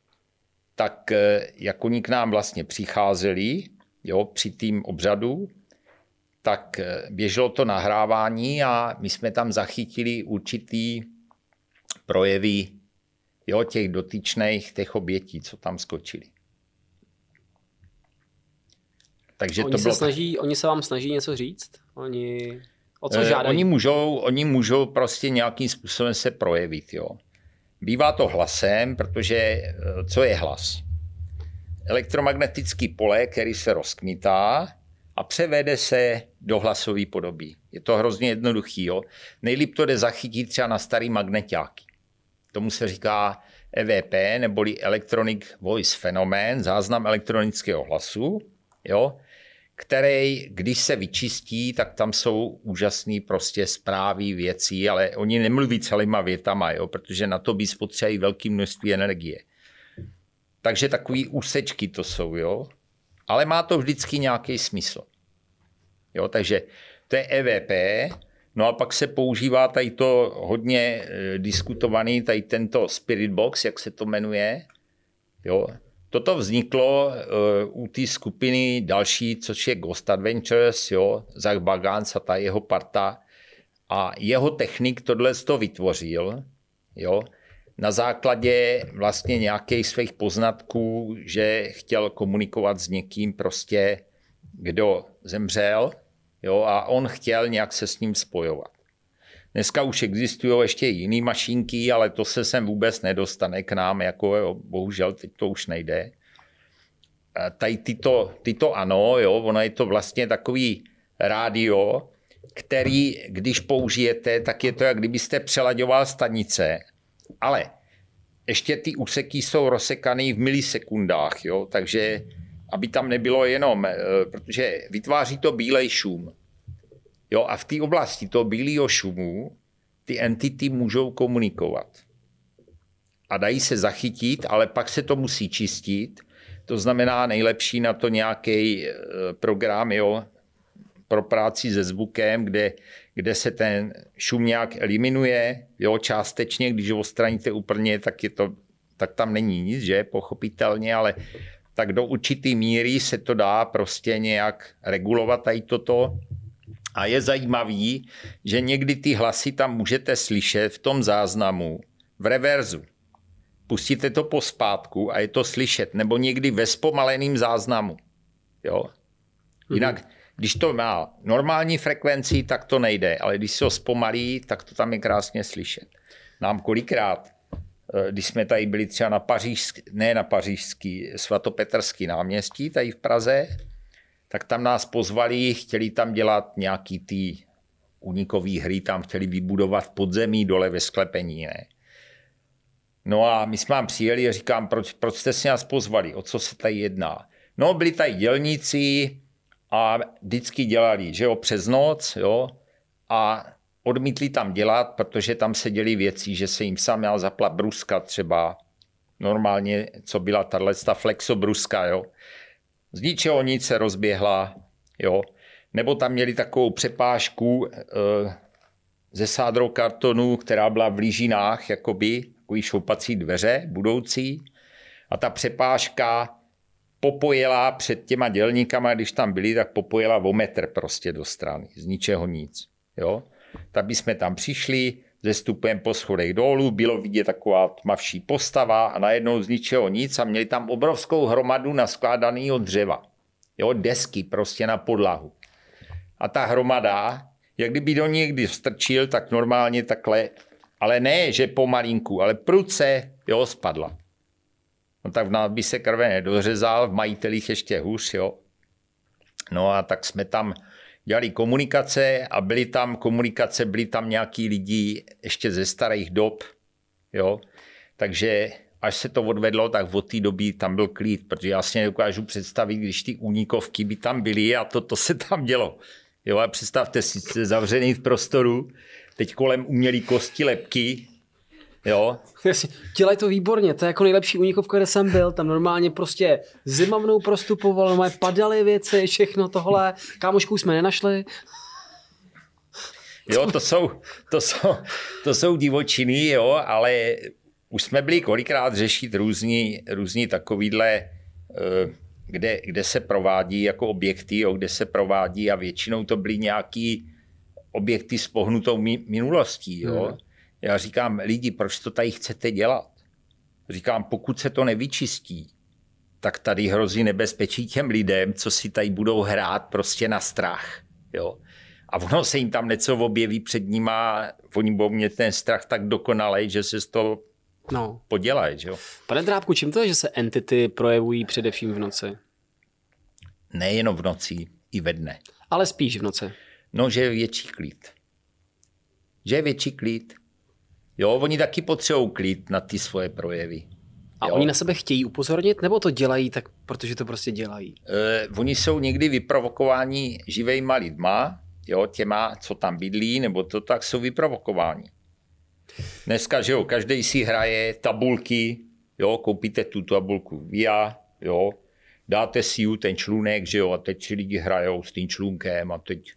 [SPEAKER 2] tak uh, jak oni k nám vlastně přicházeli jo, při tým obřadu, tak eh, běželo to nahrávání a my jsme tam zachytili určitý projevy jo, těch dotyčných, těch obětí, co tam skočili.
[SPEAKER 1] Takže oni, to bylo... se snaží, oni se vám snaží něco říct? Oni o co
[SPEAKER 2] eh,
[SPEAKER 1] žádají?
[SPEAKER 2] Oni můžou, oni můžou prostě nějakým způsobem se projevit. Jo. Bývá to hlasem, protože eh, co je hlas? Elektromagnetický pole, který se rozkmitá a převede se do hlasové podoby. Je to hrozně jednoduchý. Jo? Nejlíp to jde zachytit třeba na starý magnetáky. Tomu se říká EVP, neboli Electronic Voice Phenomenon, záznam elektronického hlasu. Jo? který, když se vyčistí, tak tam jsou úžasné prostě zprávy, věcí, ale oni nemluví celýma větama, jo, protože na to by spotřebují velké množství energie. Takže takový úsečky to jsou, jo. Ale má to vždycky nějaký smysl. Jo, takže to je EVP, no a pak se používá tady to hodně eh, diskutovaný, tady tento Spirit Box, jak se to jmenuje, jo, Toto vzniklo uh, u té skupiny další, což je Ghost Adventures, jo, Zach Bagans a ta jeho parta. A jeho technik tohle to vytvořil, jo, na základě vlastně nějakých svých poznatků, že chtěl komunikovat s někým prostě, kdo zemřel, jo, a on chtěl nějak se s ním spojovat. Dneska už existují ještě jiné mašinky, ale to se sem vůbec nedostane k nám, jako jo, bohužel teď to už nejde. Tady tyto, tyto ano, jo, ono je to vlastně takový rádio, který, když použijete, tak je to, jak kdybyste přelaďoval stanice, ale ještě ty úseky jsou rozsekaný v milisekundách, jo, takže aby tam nebylo jenom, eh, protože vytváří to bílej šum. Jo, a v té oblasti toho bílého šumu ty entity můžou komunikovat. A dají se zachytit, ale pak se to musí čistit. To znamená nejlepší na to nějaký eh, program jo, pro práci se zvukem, kde, kde se ten šum nějak eliminuje, jo, částečně, když ho odstraníte úplně, tak, je to, tak tam není nic, že, pochopitelně, ale tak do určité míry se to dá prostě nějak regulovat tady toto. A je zajímavý, že někdy ty hlasy tam můžete slyšet v tom záznamu v reverzu. Pustíte to po spátku a je to slyšet, nebo někdy ve zpomaleném záznamu. Jo? Jinak, když to má normální frekvenci, tak to nejde, ale když se ho zpomalí, tak to tam je krásně slyšet. Nám kolikrát, eh, když jsme tady byli třeba na pařížský, ne na pařížský, svatopetrský náměstí, tady v Praze, tak tam nás pozvali, chtěli tam dělat nějaký ty unikový hry, tam chtěli vybudovat podzemí dole ve sklepení. Ne? No a my jsme vám přijeli a říkám, proč, proč jste si nás pozvali, o co se tady jedná. No, byli tady dělníci a vždycky dělali, že jo, přes noc, jo, a odmítli tam dělat, protože tam se děli věci, že se jim sám měl zaplat bruska třeba, normálně, co byla tato flexobruska, jo, z ničeho nic se rozběhla, jo. Nebo tam měli takovou přepážku e, ze sádrou kartonu, která byla v lížinách, jakoby, takový šoupací dveře budoucí. A ta přepážka popojela před těma dělníkama, když tam byli, tak popojela o metr prostě do strany, z ničeho nic. Jo? Tak by jsme tam přišli, ze stupem po schodech dolů, bylo vidět taková tmavší postava a najednou z ničeho nic a měli tam obrovskou hromadu naskládaného dřeva. Jo, desky prostě na podlahu. A ta hromada, jak kdyby do někdy strčil, tak normálně takhle, ale ne, že pomalinku, ale pruce, jo, spadla. No tak v nás by se krve nedořezal, v majitelích ještě hůř, jo. No a tak jsme tam dělali komunikace a byly tam komunikace, byli tam nějaký lidi ještě ze starých dob, jo. Takže až se to odvedlo, tak od té doby tam byl klid, protože já si nedokážu představit, když ty únikovky by tam byly a to, to se tam dělo. Jo, a představte si, jste zavřený v prostoru, teď kolem umělý kosti lepky, Jo.
[SPEAKER 1] Dělají to výborně, to je jako nejlepší únikovka, kde jsem byl, tam normálně prostě zima mnou prostupoval, moje padaly věci, všechno tohle, kámošku jsme nenašli.
[SPEAKER 2] Jo, to jsou, to jsou, to jsou divočiny, jo, ale už jsme byli kolikrát řešit různí, různí takovýhle, eh, kde, kde se provádí jako objekty, jo, kde se provádí a většinou to byly nějaký objekty s pohnutou minulostí. Jo. Hmm Já říkám, lidi, proč to tady chcete dělat? Říkám, pokud se to nevyčistí, tak tady hrozí nebezpečí těm lidem, co si tady budou hrát prostě na strach. Jo? A ono se jim tam něco objeví před nima, oni budou mít ten strach tak dokonalej, že se z toho no. podělají. Jo?
[SPEAKER 1] Pane Drábku, čím to je, že se entity projevují především v noci?
[SPEAKER 2] Nejenom v noci, i ve dne.
[SPEAKER 1] Ale spíš v noci.
[SPEAKER 2] No, že je větší klid. Že je větší klid. Jo, oni taky potřebují klid na ty svoje projevy.
[SPEAKER 1] A jo. oni na sebe chtějí upozornit, nebo to dělají tak, protože to prostě dělají?
[SPEAKER 2] E, oni jsou někdy vyprovokováni živejma lidma, jo, těma, co tam bydlí, nebo to tak jsou vyprovokováni. Dneska, že jo, každý si hraje tabulky, jo, koupíte tu tabulku VIA, jo, dáte si ju ten člunek, že jo, a teď si lidi hrajou s tím člunkem a teď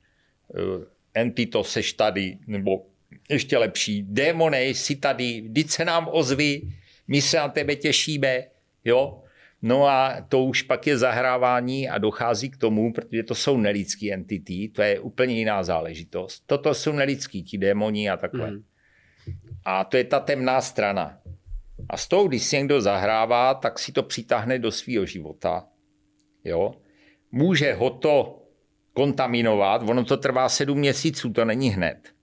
[SPEAKER 2] uh, entito seš tady, nebo ještě lepší, démonej si tady, vždyť se nám ozví, my se na tebe těšíme, jo. No a to už pak je zahrávání a dochází k tomu, protože to jsou nelidské entity, to je úplně jiná záležitost. Toto jsou nelidský, ti démoni a takhle. Mm. A to je ta temná strana. A z toho, když si někdo zahrává, tak si to přitáhne do svého života. Jo? Může ho to kontaminovat, ono to trvá sedm měsíců, to není hned.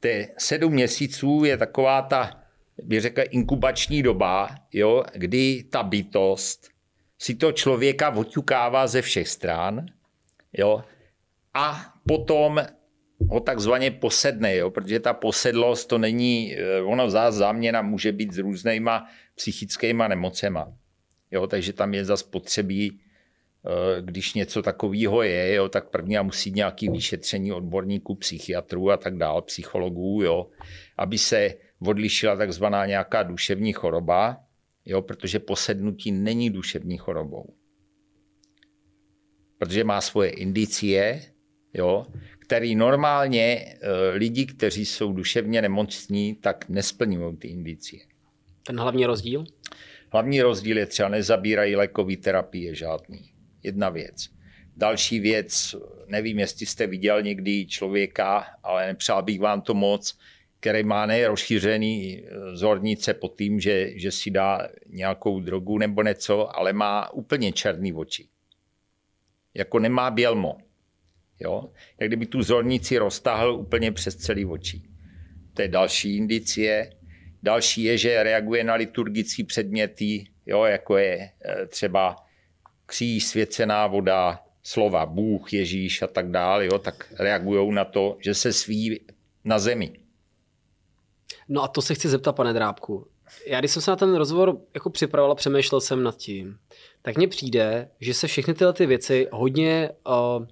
[SPEAKER 2] Te sedm měsíců je taková ta bych řekl, inkubační doba, jo, kdy ta bytost si to člověka oťukává ze všech stran jo, a potom ho takzvaně posedne, jo, protože ta posedlost to není, eh, ono zás záměna může být s různýma psychickýma nemocema. Jo, takže tam je zase potřebí, když něco takového je, jo, tak první a musí nějaký vyšetření odborníků, psychiatrů a tak dále, psychologů, jo, aby se odlišila takzvaná nějaká duševní choroba, jo, protože posednutí není duševní chorobou. Protože má svoje indicie, jo, který normálně e, lidi, kteří jsou duševně nemocní, tak nesplňují ty indicie.
[SPEAKER 1] Ten hlavní rozdíl?
[SPEAKER 2] Hlavní rozdíl je třeba nezabírají lékové terapie žádný. Jedna věc. Další věc, nevím, jestli jste viděl někdy člověka, ale nepřál bych vám to moc, který má nerozšířený eh, zornice pod tím, že, že si dá nějakou drogu nebo něco, ale má úplně černý oči. Jako nemá bělmo. Jo? Jak kdyby tu zornici roztáhl úplně přes celý oči. To je další indicie. Další je, že reaguje na liturgické předměty, jo, jako je eh, třeba kříž, svěcená voda, slova Bůh, Ježíš a tak dále, jo, tak reagují na to, že se sví na zemi.
[SPEAKER 1] No a to se chci zeptat, pane Drábku. Já když jsem se na ten rozhovor jako připravoval a přemýšlel jsem nad tím, tak mně přijde, že se všechny tyhle ty věci hodně uh,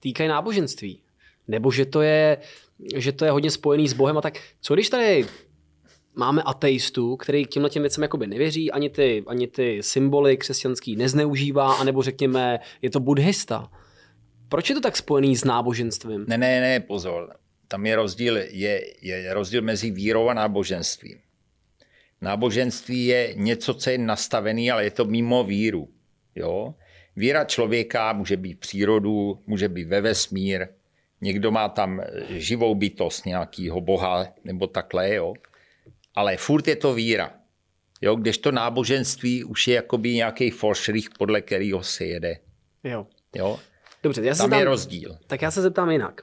[SPEAKER 1] týkají náboženství. Nebo že to, je, že to je hodně spojený s Bohem a tak. Co když tady máme ateistu, který k těmhle těm věcem jakoby nevěří, ani ty, ani ty symboly křesťanský nezneužívá, anebo řekněme, je to buddhista. Proč je to tak spojený s náboženstvím?
[SPEAKER 2] Ne, ne, ne, pozor tam je rozdíl, je, je rozdíl mezi vírou a náboženstvím. Náboženství je něco, co je nastavený, ale je to mimo víru. Jo? Víra člověka může být přírodu, může být ve vesmír, někdo má tam živou bytost nějakého boha nebo takhle, jo? Ale furt je to víra. Jo? Kdežto náboženství už je jakoby nějaký foršrich, podle kterého se jede.
[SPEAKER 1] Jo.
[SPEAKER 2] jo?
[SPEAKER 1] Dobře, já se
[SPEAKER 2] tam
[SPEAKER 1] zeptám,
[SPEAKER 2] je rozdíl.
[SPEAKER 1] Tak já se zeptám jinak.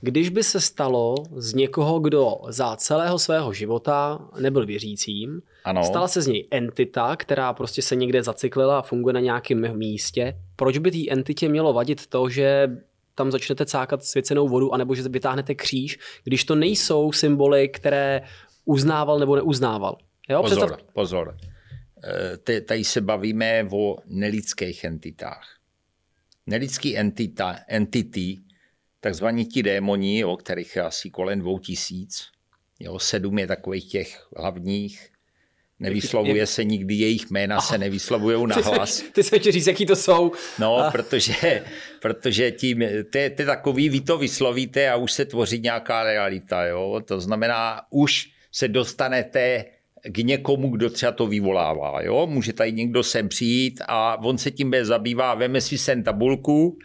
[SPEAKER 1] Když by se stalo z někoho, kdo za celého svého života nebyl věřícím, ano. stala se z něj entita, která prostě se někde zacyklila a funguje na nějakém místě, proč by té entitě mělo vadit to, že tam začnete cákat svěcenou vodu, anebo že vytáhnete kříž, když to nejsou symboly, které uznával nebo neuznával.
[SPEAKER 2] Jo, pozor, představ... pozor. Eh, tady se bavíme o nelidských entitách. Nelidský entita, entity takzvaní ti démoni, o kterých je asi kolem dvou tisíc. Jo, sedm je takových těch hlavních. Nevyslovuje se nikdy jejich jména, se nevyslovují na hlas.
[SPEAKER 1] Ty se ti říct, jaký to jsou.
[SPEAKER 2] No, a... protože, protože tím, to je, to je takový, vy to vyslovíte a už se tvoří nějaká realita. Jo? To znamená, už se dostanete k někomu, kdo třeba to vyvolává. Jo? Může tady někdo sem přijít a on se tím bude zabývá, veme si sem tabulku,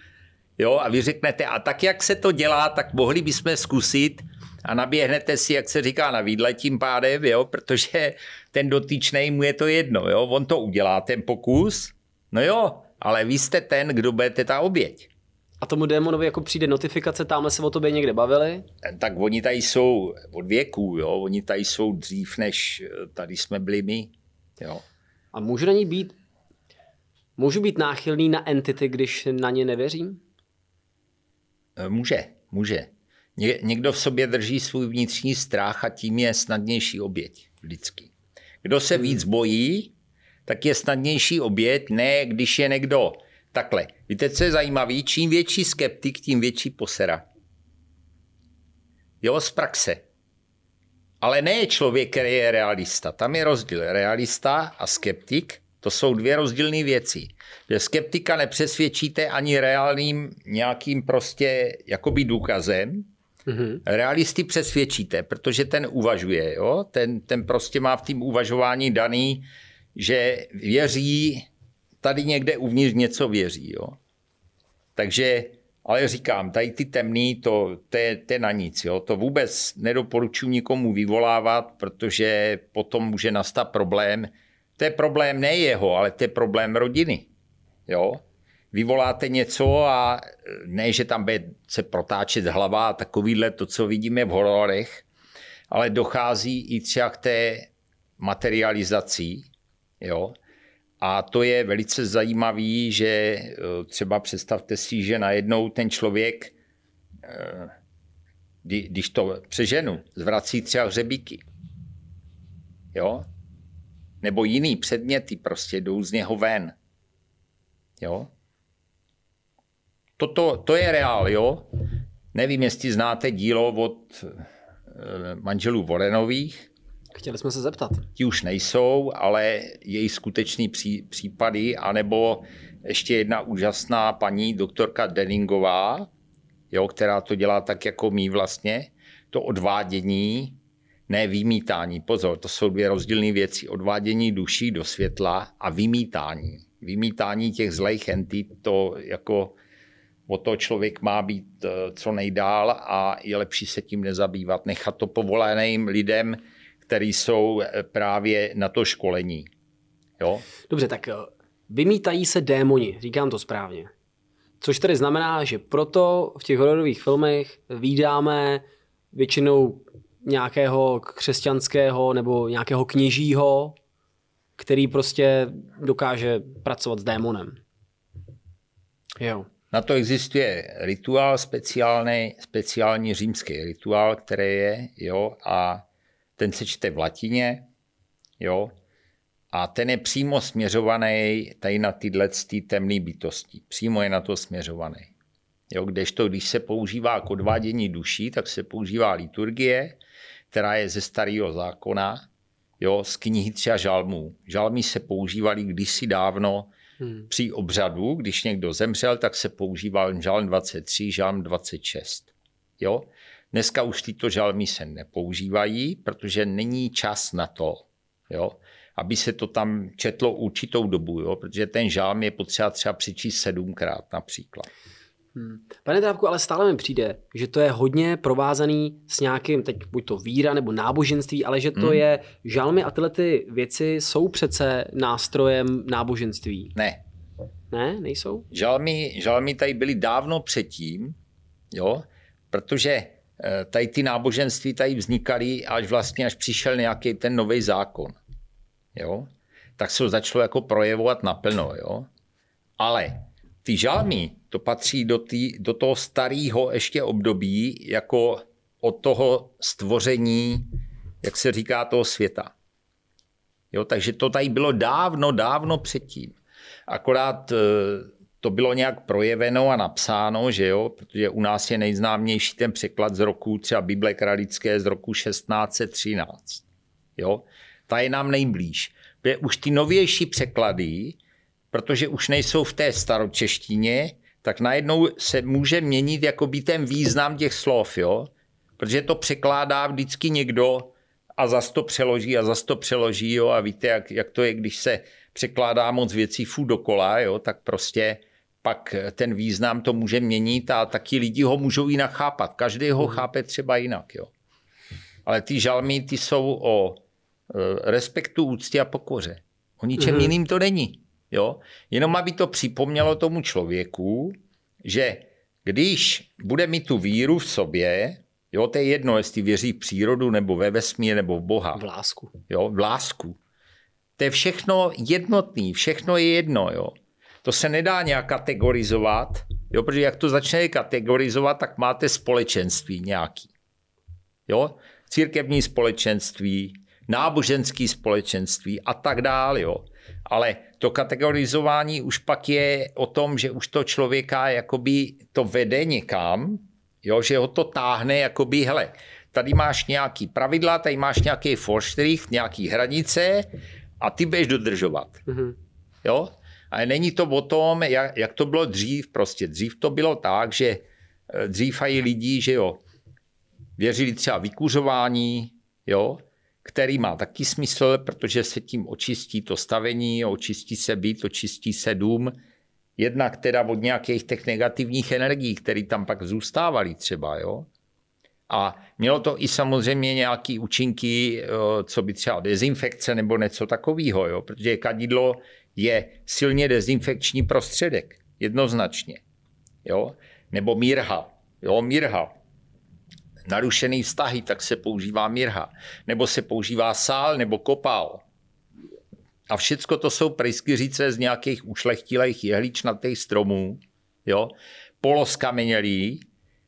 [SPEAKER 2] Jo, a vy řeknete, a tak jak se to dělá, tak mohli bychom zkusit a naběhnete si, jak se říká, na výdle tím pádem, jo, protože ten dotyčný mu je to jedno, jo, on to udělá, ten pokus, no jo, ale vy jste ten, kdo budete ta oběť.
[SPEAKER 1] A tomu démonovi jako přijde notifikace, tamhle se o tobě někde bavili?
[SPEAKER 2] Tak oni tady jsou od věků, jo, oni tady jsou dřív, než tady jsme byli my, jo.
[SPEAKER 1] A můžu na ní být, můžu být náchylný na entity, když na ně nevěřím?
[SPEAKER 2] E, může, může. Ně, někdo v sobě drží svůj vnitřní strach a tím je snadnější oběť vždycky. Kdo se víc bojí, tak je snadnější oběť, ne když je někdo takhle. Víte, co je zajímavé? Čím větší skeptik, tím větší posera. Jo, z praxe. Ale ne člověk, který je realista. Tam je rozdíl. Realista a skeptik, to jsou dvě rozdílné věci. Že skeptika nepřesvědčíte ani reálným nějakým prostě jakoby důkazem, Mm-hmm. Realisty přesvědčíte, protože ten uvažuje, jo? Ten, ten prostě má v tím uvažování daný, že věří, tady někde uvnitř něco věří. Jo? Takže, ale říkám, tady ty temný, to, to, je, to je na nic. Jo? To vůbec nedoporučuji nikomu vyvolávat, protože potom může nastat problém. To je problém ne jeho, ale to je problém rodiny. Jo? vyvoláte něco a ne, že tam bude se protáčet hlava a takovýhle to, co vidíme v hororech, ale dochází i třeba k té materializaci, jo. A to je velice zajímavý, že eh, třeba představte si, že najednou ten člověk, eh, když to přeženu, zvrací třeba hřebíky. Jo? Nebo jiný předměty prostě jdou z něho ven. Jo? Toto, to je reál, jo? Nevím, jestli znáte dílo od eh, manželů Vorenových.
[SPEAKER 1] Chtěli jsme se zeptat.
[SPEAKER 2] Ti už nejsou, ale její skutečný pří, případy, anebo ještě jedna úžasná paní doktorka Denningová, jo, která to dělá tak jako my vlastně, to odvádění, ne vymítání. Pozor, to jsou dvě rozdílné věci. Odvádění duší do světla a vymítání. Vymítání těch zlejch entit, to jako o to člověk má být eh, co nejdál a je lepší se tím nezabývat, nechat to povoleným lidem, kteří jsou eh, právě na to školení. Jo?
[SPEAKER 1] Dobře, tak eh, vymítají se démoni, říkám to správně. Což tedy znamená, že proto v těch hororových filmech výdáme většinou nějakého křesťanského nebo nějakého kněžího, který prostě dokáže pracovat s démonem. Jo.
[SPEAKER 2] Na to existuje rituál speciální, speciální římský rituál, který je, jo, a ten se čte v latině, jo, a ten je přímo směřovaný tady na tyhle ty temné bytosti. Přímo je na to směřovaný. Jo, kdežto, když se používá k odvádění duší, tak se používá liturgie, která je ze starého zákona, jo, z knihy třeba žalmů. Žalmy se používaly kdysi dávno Hmm. Při obřadu, když někdo zemřel, tak se používal žalm 23, žalm 26. Jo? Dneska už tyto žalmy se nepoužívají, protože není čas na to, jo? aby se to tam četlo určitou dobu, jo? protože ten žalm je potřeba třeba přečíst sedmkrát například.
[SPEAKER 1] Hmm. Pane Trávku, ale stále mi přijde, že to je hodně provázaný s nějakým, teď buď to víra nebo náboženství, ale že to hmm. je, žalmy a tyhle ty věci jsou přece nástrojem náboženství.
[SPEAKER 2] Ne.
[SPEAKER 1] Ne, nejsou?
[SPEAKER 2] Žalmy, žalmy tady byly dávno předtím, jo, protože tady ty náboženství tady vznikaly až vlastně, až přišel nějaký ten nový zákon. Jo? Tak se ho začalo jako projevovat naplno. Jo? Ale ty žalmy, to patří do, tý, do toho starého ještě období, jako od toho stvoření, jak se říká, toho světa. Jo, takže to tady bylo dávno, dávno předtím. Akorát eh, to bylo nějak projeveno a napsáno, že jo, protože u nás je nejznámější ten překlad z roku třeba Bible kralické z roku 1613. Jo, ta je nám nejblíž. Už ty novější překlady, protože už nejsou v té staročeštině, tak najednou se může měnit jakoby ten význam těch slov, jo? Protože to překládá vždycky někdo a zas to přeloží a zas to přeloží, jo? A víte, jak, jak to je, když se překládá moc věcí fů dokola, jo? Tak prostě pak ten význam to může měnit a taky lidi ho můžou jinak chápat. Každý ho mhm. chápe třeba jinak, jo? Ale ty žalmy, ty jsou o e, respektu, úctě a pokoře. O ničem mm-hmm. jiným to není. Jo? Jenom aby to připomnělo tomu člověku, že když bude mít tu víru v sobě, jo, to je jedno, jestli věří v přírodu, nebo ve vesmír, nebo v Boha.
[SPEAKER 1] V lásku.
[SPEAKER 2] Jo, v lásku. To je všechno jednotný, všechno je jedno, jo. To se nedá nějak kategorizovat, jo, protože jak to začne kategorizovat, tak máte společenství nějaký. Jo, církevní společenství, náboženský společenství a tak dále, jo. Ale to kategorizování už pak je o tom, že už to člověka jakoby to vede někam, jo, že ho to táhne jakoby, hele, tady máš nějaký pravidla, tady máš nějaký forštrich, nějaký hranice a ty budeš dodržovat. Mm-hmm. Jo? Ale není to o tom, jak, jak to bylo dřív. Prostě dřív to bylo tak, že eh, dřív i lidi, že jo, věřili třeba vykuřování, jo, který má taky smysl, protože se tím očistí to stavení, očistí se byt, očistí se dům, jednak teda od nějakých těch negativních energií, které tam pak zůstávaly třeba, jo. A mělo to i samozřejmě nějaké účinky, co by třeba dezinfekce nebo něco takového, jo? protože kadidlo je silně dezinfekční prostředek, jednoznačně. Jo? Nebo mírha. Jo, mírha narušený vztahy, tak se používá mirha. Nebo se používá sál nebo kopál. A všecko to jsou pryskyřice z nějakých ušlechtilých jehličnatých stromů, jo, poloskamenělý,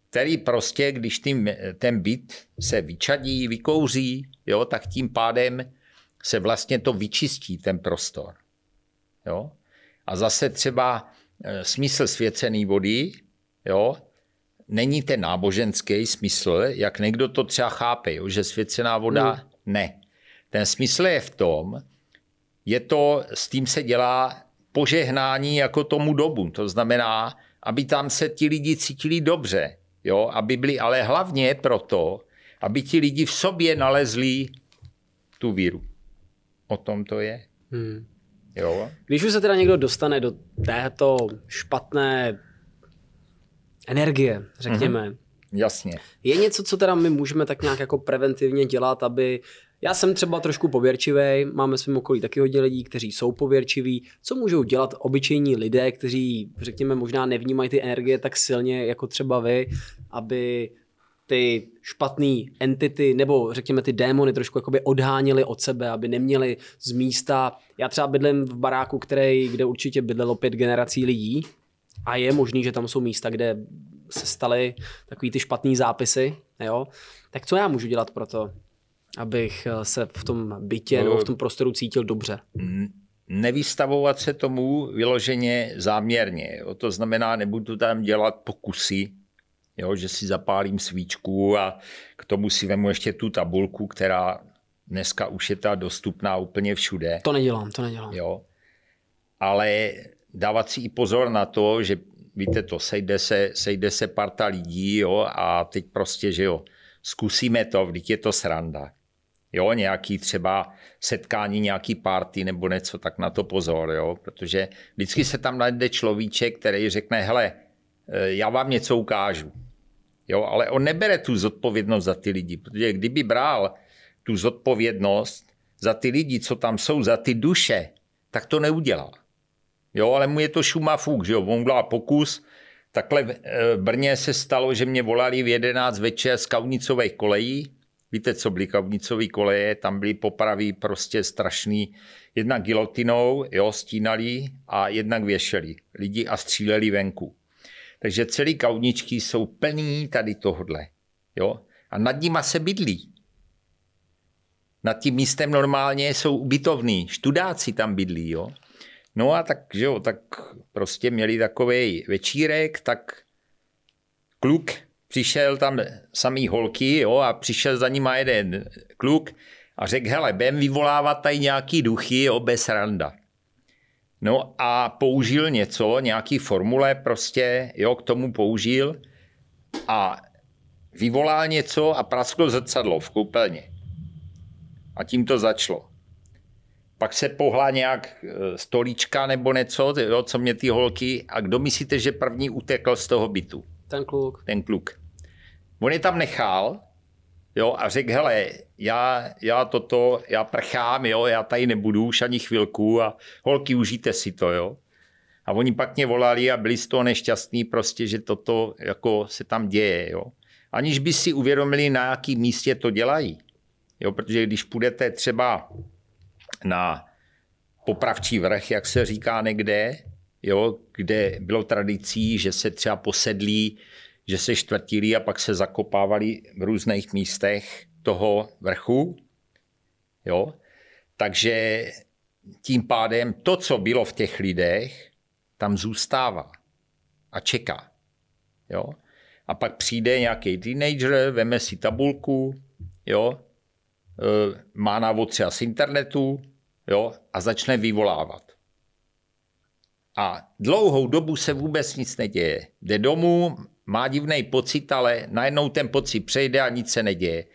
[SPEAKER 2] který prostě, když tím, ten byt se vyčadí, vykouří, jo, tak tím pádem se vlastně to vyčistí, ten prostor. Jo? A zase třeba e, smysl svěcený vody, jo, není ten náboženský smysl, jak někdo to třeba chápe, jo, že svěcená voda hmm. ne. Ten smysl je v tom, je to, s tím se dělá požehnání jako tomu dobu. To znamená, aby tam se ti lidi cítili dobře, jo, aby byli, ale hlavně proto, aby ti lidi v sobě nalezli tu víru. O tom to je. Hmm. Jo.
[SPEAKER 1] Když už se teda někdo dostane do této špatné energie, řekněme. Mm-hmm.
[SPEAKER 2] Jasně.
[SPEAKER 1] Je něco, co teda my můžeme tak nějak jako preventivně dělat, aby já jsem třeba trošku pověrčivý, máme svým okolí taky hodně lidí, kteří jsou pověrčiví. Co můžou dělat obyčejní lidé, kteří, řekněme, možná nevnímají ty energie tak silně jako třeba vy, aby ty špatné entity nebo řekněme ty démony trošku jakoby odháněli od sebe, aby neměli z místa. Já třeba bydlím v baráku, který, kde určitě bydlelo pět generací lidí a je možný, že tam jsou místa, kde se staly takový ty špatné zápisy, jo? tak co já můžu dělat pro to, abych se v tom bytě no, nebo v tom prostoru cítil dobře?
[SPEAKER 2] Nevystavovat se tomu vyloženě záměrně. Jo? To znamená, nebudu tam dělat pokusy, jo? že si zapálím svíčku a k tomu si vemu ještě tu tabulku, která dneska už je ta dostupná úplně všude.
[SPEAKER 1] To nedělám, to nedělám.
[SPEAKER 2] Jo? Ale dávat si i pozor na to, že víte to, sejde se, sejde se parta lidí jo, a teď prostě, že jo, zkusíme to, vždyť je to sranda. Jo, nějaký třeba setkání, nějaký party nebo něco, tak na to pozor, jo, protože vždycky se tam najde človíček, který řekne, hele, eh, já vám něco ukážu. Jo, ale on nebere tu zodpovědnost za ty lidi, protože kdyby bral tu zodpovědnost za ty lidi, co tam jsou, za ty duše, tak to neudělá. Jo, ale mu je to šuma fuk, že jo, on udělal pokus, Takhle v Brně se stalo, že mě volali v 11 večer z Kaunicových kolejí. Víte, co byly Kaunicové koleje? Tam byly popravy prostě strašný. Jednak gilotinou, jo, stínali a jednak věšeli lidi a stříleli venku. Takže celý kaudničky jsou plný tady tohodle. Jo? A nad nima se bydlí. Nad tím místem normálně jsou ubytovní, študáci tam bydlí. Jo? No a tak, že jo, tak prostě měli takový večírek, tak kluk přišel tam samý holky, jo, a přišel za ním jeden kluk a řekl, hele, budem vyvolávat tady nějaký duchy, jo, bez randa. No a použil něco, nějaký formule prostě, jo, k tomu použil a vyvolal něco a prasklo zrcadlo v koupelně. A tím to začalo pak se pohla nějak e, stolička nebo něco, jo, co mě ty holky, a kdo myslíte, že první utekl z toho bytu?
[SPEAKER 1] Ten kluk.
[SPEAKER 2] Ten kluk. On je tam nechal jo, a řekl, hele, já, já toto, já prchám, jo, já tady nebudu už ani chvilku a holky, užijte si to, jo. A oni pak mě volali a byli z toho nešťastní prostě, že toto jako se tam děje, jo. Aniž by si uvědomili, na jakém místě to dělají. Jo, protože když půjdete třeba na popravčí vrch, jak se říká někde, jo, kde bylo tradicí, že se třeba posedlí, že se štvrtili a pak se zakopávali v různých místech toho vrchu. Jo. Takže tím pádem to, co bylo v těch lidech, tam zůstává a čeká. Jo? A pak přijde nějaký teenager, veme si tabulku, jo? E, má návod třeba z internetu jo? a začne vyvolávat. A dlouhou dobu se vůbec nic neděje. Jde domů, má divný pocit, ale najednou ten pocit přejde a nic se neděje.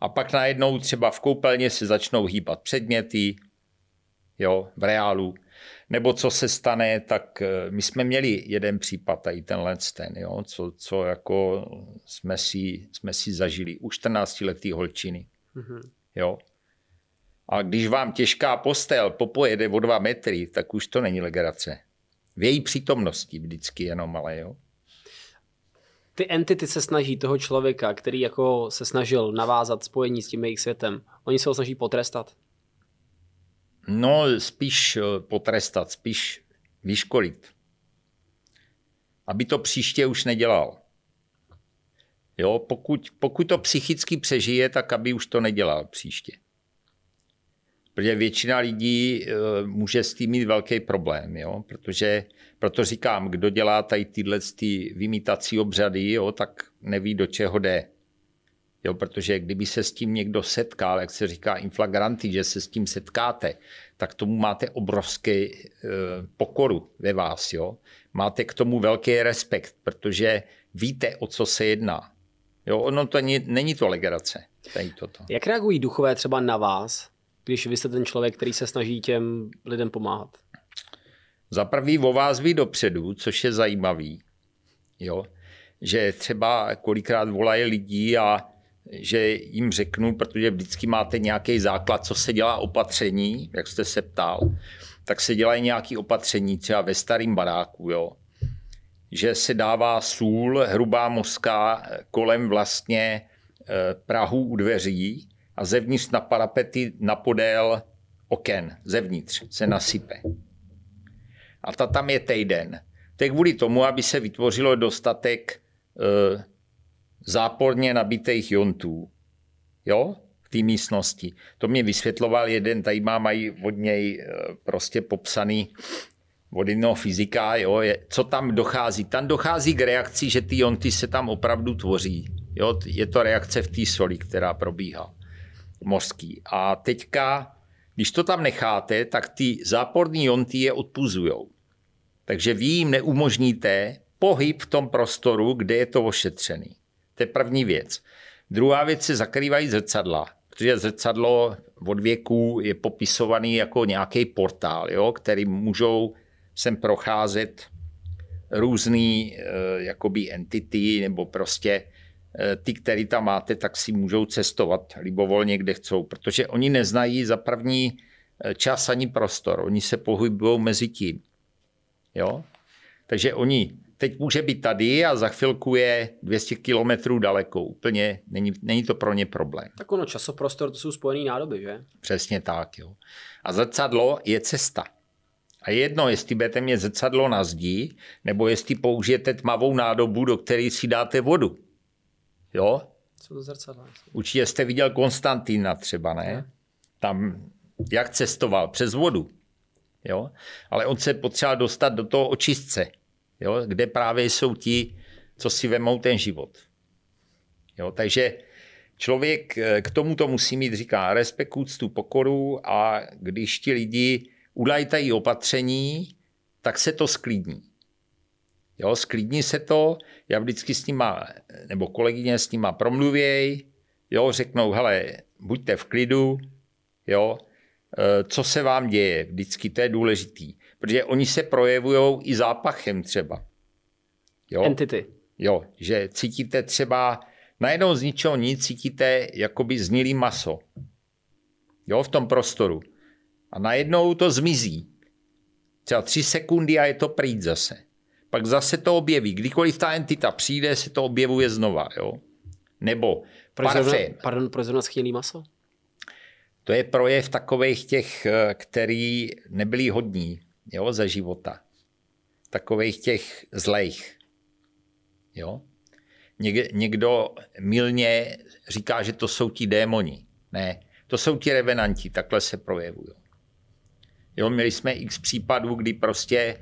[SPEAKER 2] A pak najednou třeba v koupelně se začnou hýbat předměty, jo, v reálu. Nebo co se stane, tak eh, my jsme měli jeden případ, tady tenhle ten, jo, co, co jako jsme si, jsme si zažili u 14 letý holčiny. Mm-hmm. Jo. A když vám těžká postel popojede o dva metry, tak už to není legrace. V její přítomnosti vždycky jenom, ale jo.
[SPEAKER 1] Ty entity se snaží toho člověka, který jako se snažil navázat spojení s tím jejich světem, oni se ho snaží potrestat.
[SPEAKER 2] No, spíš eh, potrestat, spíš vyškolit. Aby to příště už nedělal. Jo, pokud, pokud to psychicky přežije, tak aby už to nedělal příště. Protože většina lidí e, může s tím mít velký problém, jo? protože proto říkám, kdo dělá tady tyhle ty vymítací obřady, jo, tak neví, do čeho jde. Jo, protože kdyby se s tím někdo setkal, jak se říká inflagranty, že se s tím setkáte, tak tomu máte obrovský e, pokoru ve vás. Jo? Máte k tomu velký respekt, protože víte, o co se jedná. Jo, ono to není, není to legrace. Tady toto.
[SPEAKER 1] Jak reagují duchové třeba na vás, když vy jste ten člověk, který se snaží těm lidem pomáhat?
[SPEAKER 2] Za prvý o vás ví dopředu, což je zajímavý. Jo? Že třeba kolikrát volají lidí a že jim řeknu, protože vždycky máte nějaký základ, co se dělá opatření, jak jste se ptal, tak se dělají nějaké opatření, třeba ve starém baráku, jo. že se dává sůl, hrubá mořská, kolem vlastně eh, Prahu u dveří a zevnitř na parapety na podél oken, zevnitř se nasype. A ta tam je týden. Tak kvůli tomu, aby se vytvořilo dostatek e, záporně nabitých jontů. Jo? V té místnosti. To mě vysvětloval jeden, tady má mají od něj e, prostě popsaný od jednoho fyzika, jo, je, co tam dochází. Tam dochází k reakci, že ty jonty se tam opravdu tvoří. Jo? Je to reakce v té soli, která probíhá mořský. A teďka, když to tam necháte, tak ty záporní jonty je odpuzujou. Takže vy jim neumožníte pohyb v tom prostoru, kde je to ošetřený. To je první věc. Druhá věc se zakrývají zrcadla, protože zrcadlo od věku je popisovaný jako nějaký portál, jo, který můžou sem procházet různý e, jakoby entity nebo prostě e, ty, který tam máte, tak si můžou cestovat libovolně, kde chcou, protože oni neznají za první eh, čas ani prostor. Oni se pohybují mezi tím. Jo? Takže oni teď může být tady a za chvilku je 200 kilometrů daleko. Úplně není, není to pro ně problém.
[SPEAKER 1] Tak ono, časoprostor, to jsou spojené nádoby, že?
[SPEAKER 2] Přesně tak, jo. A zrcadlo je cesta. A jedno, jestli budete mít zrcadlo na zdi, nebo jestli použijete tmavou nádobu, do které si dáte vodu. Jo?
[SPEAKER 1] Co to zrcadlo?
[SPEAKER 2] Určitě jste viděl Konstantína třeba, ne? ne? Tam, jak cestoval? Přes vodu. Jo? Ale on se potřeba dostat do toho očistce, jo? kde právě jsou ti, co si vemou ten život. Jo? Takže člověk eh, k tomu to musí mít, říká, respekt, úctu, pokoru a když ti lidi udají opatření, tak se to sklidní. Jo, sklidní se to, já vždycky s nima, nebo kolegyně s nima promluvěj, jo, řeknou, hele, buďte v klidu, jo, co se vám děje. Vždycky to je důležitý. Protože oni se projevují i zápachem třeba.
[SPEAKER 1] Jo? Entity.
[SPEAKER 2] Jo, že cítíte třeba Najednou z ničeho nic cítíte jakoby znilý maso. Jo, v tom prostoru. A najednou to zmizí. Třeba tři sekundy a je to pryč zase. Pak zase to objeví. Kdykoliv ta entita přijde, se to objevuje znova. Jo? Nebo
[SPEAKER 1] Proč zrovna,
[SPEAKER 2] parfém.
[SPEAKER 1] pardon, proč zrovna maso?
[SPEAKER 2] To je projev takových těch, eh, který nebyli hodní jo, za života. Takových těch zlejch. Jo? Něk, někdo milně říká, že to jsou ti démoni. Ne, to jsou ti revenanti, takhle se projevují. Jo, měli jsme x případů, kdy prostě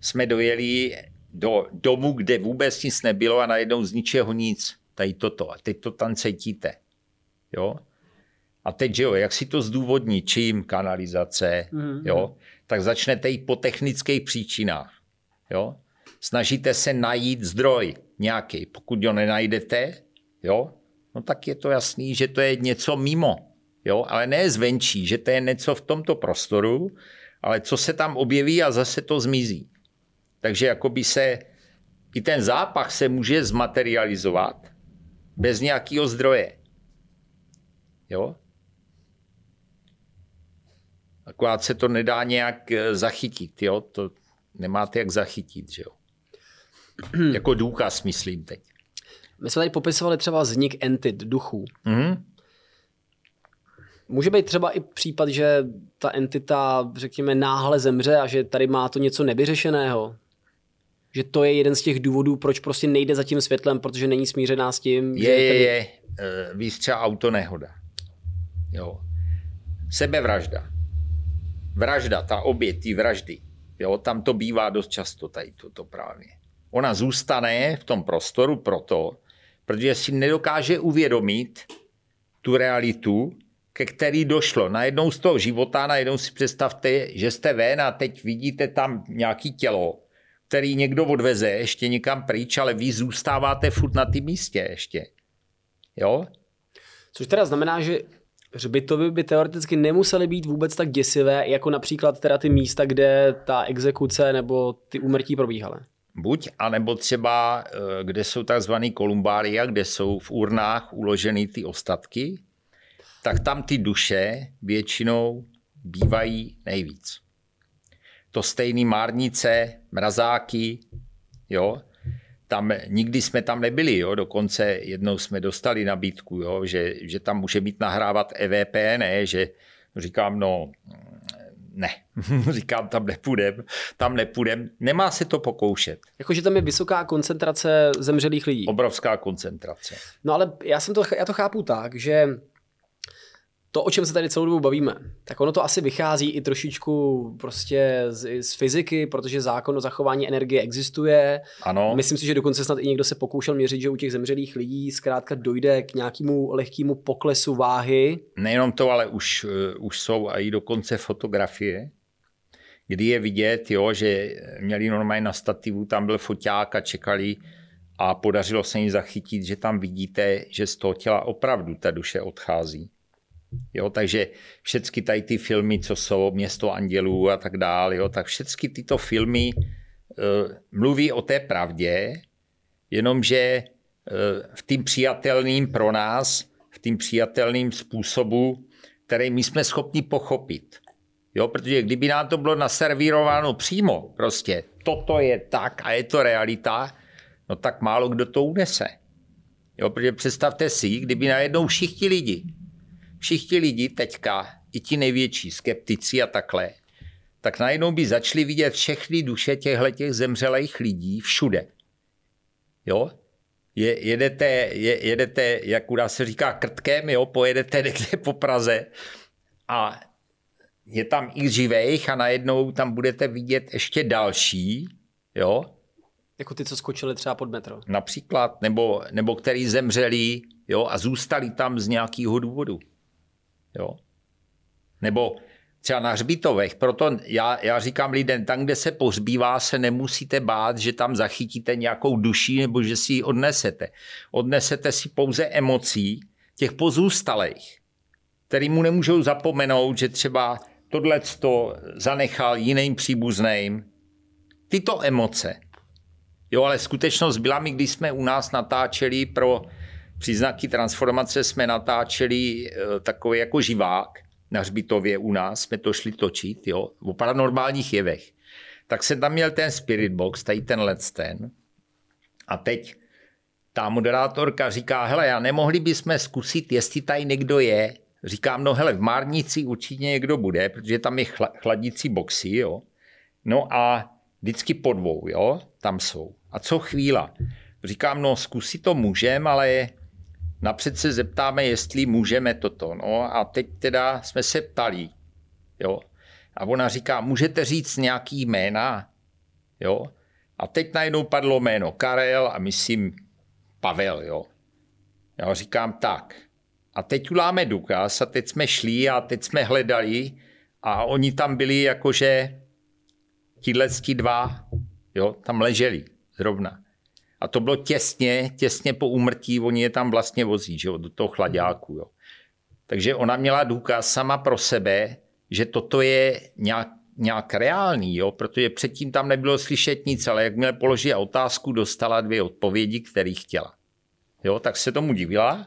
[SPEAKER 2] jsme dojeli do domu, kde vůbec nic nebylo a najednou z ničeho nic. Tady toto. A teď to tam cítíte. Jo? A teď, že jo, jak si to zdůvodní, čím kanalizace, mm-hmm. jo, tak začnete jít po technických příčinách. Jo? Snažíte se najít zdroj nějaký. Pokud ho nenajdete, jo, no tak je to jasný, že to je něco mimo. Jo? Ale ne zvenčí, že to je něco v tomto prostoru, ale co se tam objeví a zase to zmizí. Takže jakoby se i ten zápach se může zmaterializovat bez nějakého zdroje. Jo? Akorát se to nedá nějak eh, zachytit, jo? To nemáte jak zachytit, že jo? jako důkaz, myslím teď.
[SPEAKER 1] My jsme tady popisovali třeba vznik entit, duchů.
[SPEAKER 2] Mm-hmm.
[SPEAKER 1] Může být třeba i případ, že ta entita, řekněme, náhle zemře a že tady má to něco nevyřešeného. Že to je jeden z těch důvodů, proč prostě nejde za tím světlem, protože není smířená s tím.
[SPEAKER 2] Je,
[SPEAKER 1] že
[SPEAKER 2] je,
[SPEAKER 1] tady...
[SPEAKER 2] je. Uh, víš třeba autonehoda. Jo. Sebevražda. Vražda, ta oběť, ty vraždy. Jo, tam to bývá dost často, tady to, to právě. Ona zůstane v tom prostoru proto, protože si nedokáže uvědomit tu realitu, ke který došlo. Najednou z toho života, najednou si představte, že jste ven a teď vidíte tam nějaký tělo, který někdo odveze ještě někam pryč, ale vy zůstáváte furt na tom místě ještě. Jo?
[SPEAKER 1] Což teda znamená, že hřbitovy by teoreticky nemusely být vůbec tak děsivé, jako například teda ty místa, kde ta exekuce nebo ty úmrtí probíhaly.
[SPEAKER 2] Buď, anebo třeba, eh, kde jsou takzvaný kolumbária, kde jsou v urnách uloženy ty ostatky, tak tam ty duše většinou bývají nejvíc. To stejný márnice, mrazáky, jo, tam, nikdy jsme tam nebyli, jo, dokonce jednou jsme dostali nabídku, jo, že, že tam může být nahrávat EVP, ne, že říkám, no, ne, říkám, tam nepůjdem, tam nepůjdem, nemá se to pokoušet.
[SPEAKER 1] Jakože tam je vysoká koncentrace zemřelých lidí.
[SPEAKER 2] Obrovská koncentrace.
[SPEAKER 1] No ale já, jsem to, já to chápu tak, že to, o čem se tady celou dobu bavíme, tak ono to asi vychází i trošičku prostě z, z fyziky, protože zákon o zachování energie existuje.
[SPEAKER 2] Ano.
[SPEAKER 1] Myslím si, že dokonce snad i někdo se pokoušel měřit, že u těch zemřelých lidí zkrátka dojde k nějakému lehkému poklesu váhy.
[SPEAKER 2] Nejenom to, ale už, uh, už jsou i dokonce fotografie, kdy je vidět, jo, že měli normálně na stativu, tam byl foťák a čekali a podařilo se jim zachytit, že tam vidíte, že z toho těla opravdu ta duše odchází. Jo, takže všechny tady ty filmy, co jsou Město andělů a tak dále, jo, tak všechny tyto filmy uh, mluví o té pravdě, jenomže uh, v tím přijatelným pro nás, v tím přijatelným způsobu, který my jsme schopni pochopit. Jo, protože kdyby nám to bylo naservírováno přímo, prostě toto je tak a je to realita, no tak málo kdo to unese. Jo, protože představte si, kdyby najednou všichni lidi všichni lidi teďka, i ti největší skeptici a takhle, tak najednou by začali vidět všechny duše těchto těch zemřelých lidí všude. Jo? Je, jedete, je, jedete, jak u nás se říká, krtkem, jo? pojedete někde po Praze a je tam i živých a najednou tam budete vidět ještě další, jo?
[SPEAKER 1] Jako ty, co skočili třeba pod metro.
[SPEAKER 2] Například, nebo, nebo který zemřeli jo? a zůstali tam z nějakého důvodu. Jo? Nebo třeba na hřbitovech. Proto já, já říkám lidem, tam, kde se pohřbívá, se nemusíte bát, že tam zachytíte nějakou duši nebo že si ji odnesete. Odnesete si pouze emocí těch pozůstalých, který mu nemůžou zapomenout, že třeba tohle to zanechal jiným příbuzným. Tyto emoce. Jo, ale skutečnost byla mi, když jsme u nás natáčeli pro příznaky transformace jsme natáčeli eh, takový jako živák na hřbitově u nás, jsme to šli točit, jo, o paranormálních jevech. Tak jsem tam měl ten spirit box, tady ten let's ten. A teď ta moderátorka říká, hele, já nemohli bychom zkusit, jestli tady někdo je. Říkám, no hele, v Márnici určitě někdo bude, protože tam je chladící boxy, jo. No a vždycky po dvou, jo, tam jsou. A co chvíla? Říkám, no zkusit to můžem, ale napřed se zeptáme, jestli můžeme toto. No a teď teda jsme se ptali, jo. A ona říká, můžete říct nějaký jména, jo. A teď najednou padlo jméno Karel a myslím Pavel, jo. Já říkám tak. A teď uláme důkaz a teď jsme šli a teď jsme hledali a oni tam byli jakože tihle dva, jo, tam leželi zrovna. A to bylo těsně, těsně po úmrtí, oni je tam vlastně vozí, že jo, do toho chladáku, jo. Takže ona měla důkaz sama pro sebe, že toto je nějak, nějak reálný, jo, protože předtím tam nebylo slyšet nic, ale jakmile položila otázku, dostala dvě odpovědi, které chtěla. Jo, tak se tomu divila.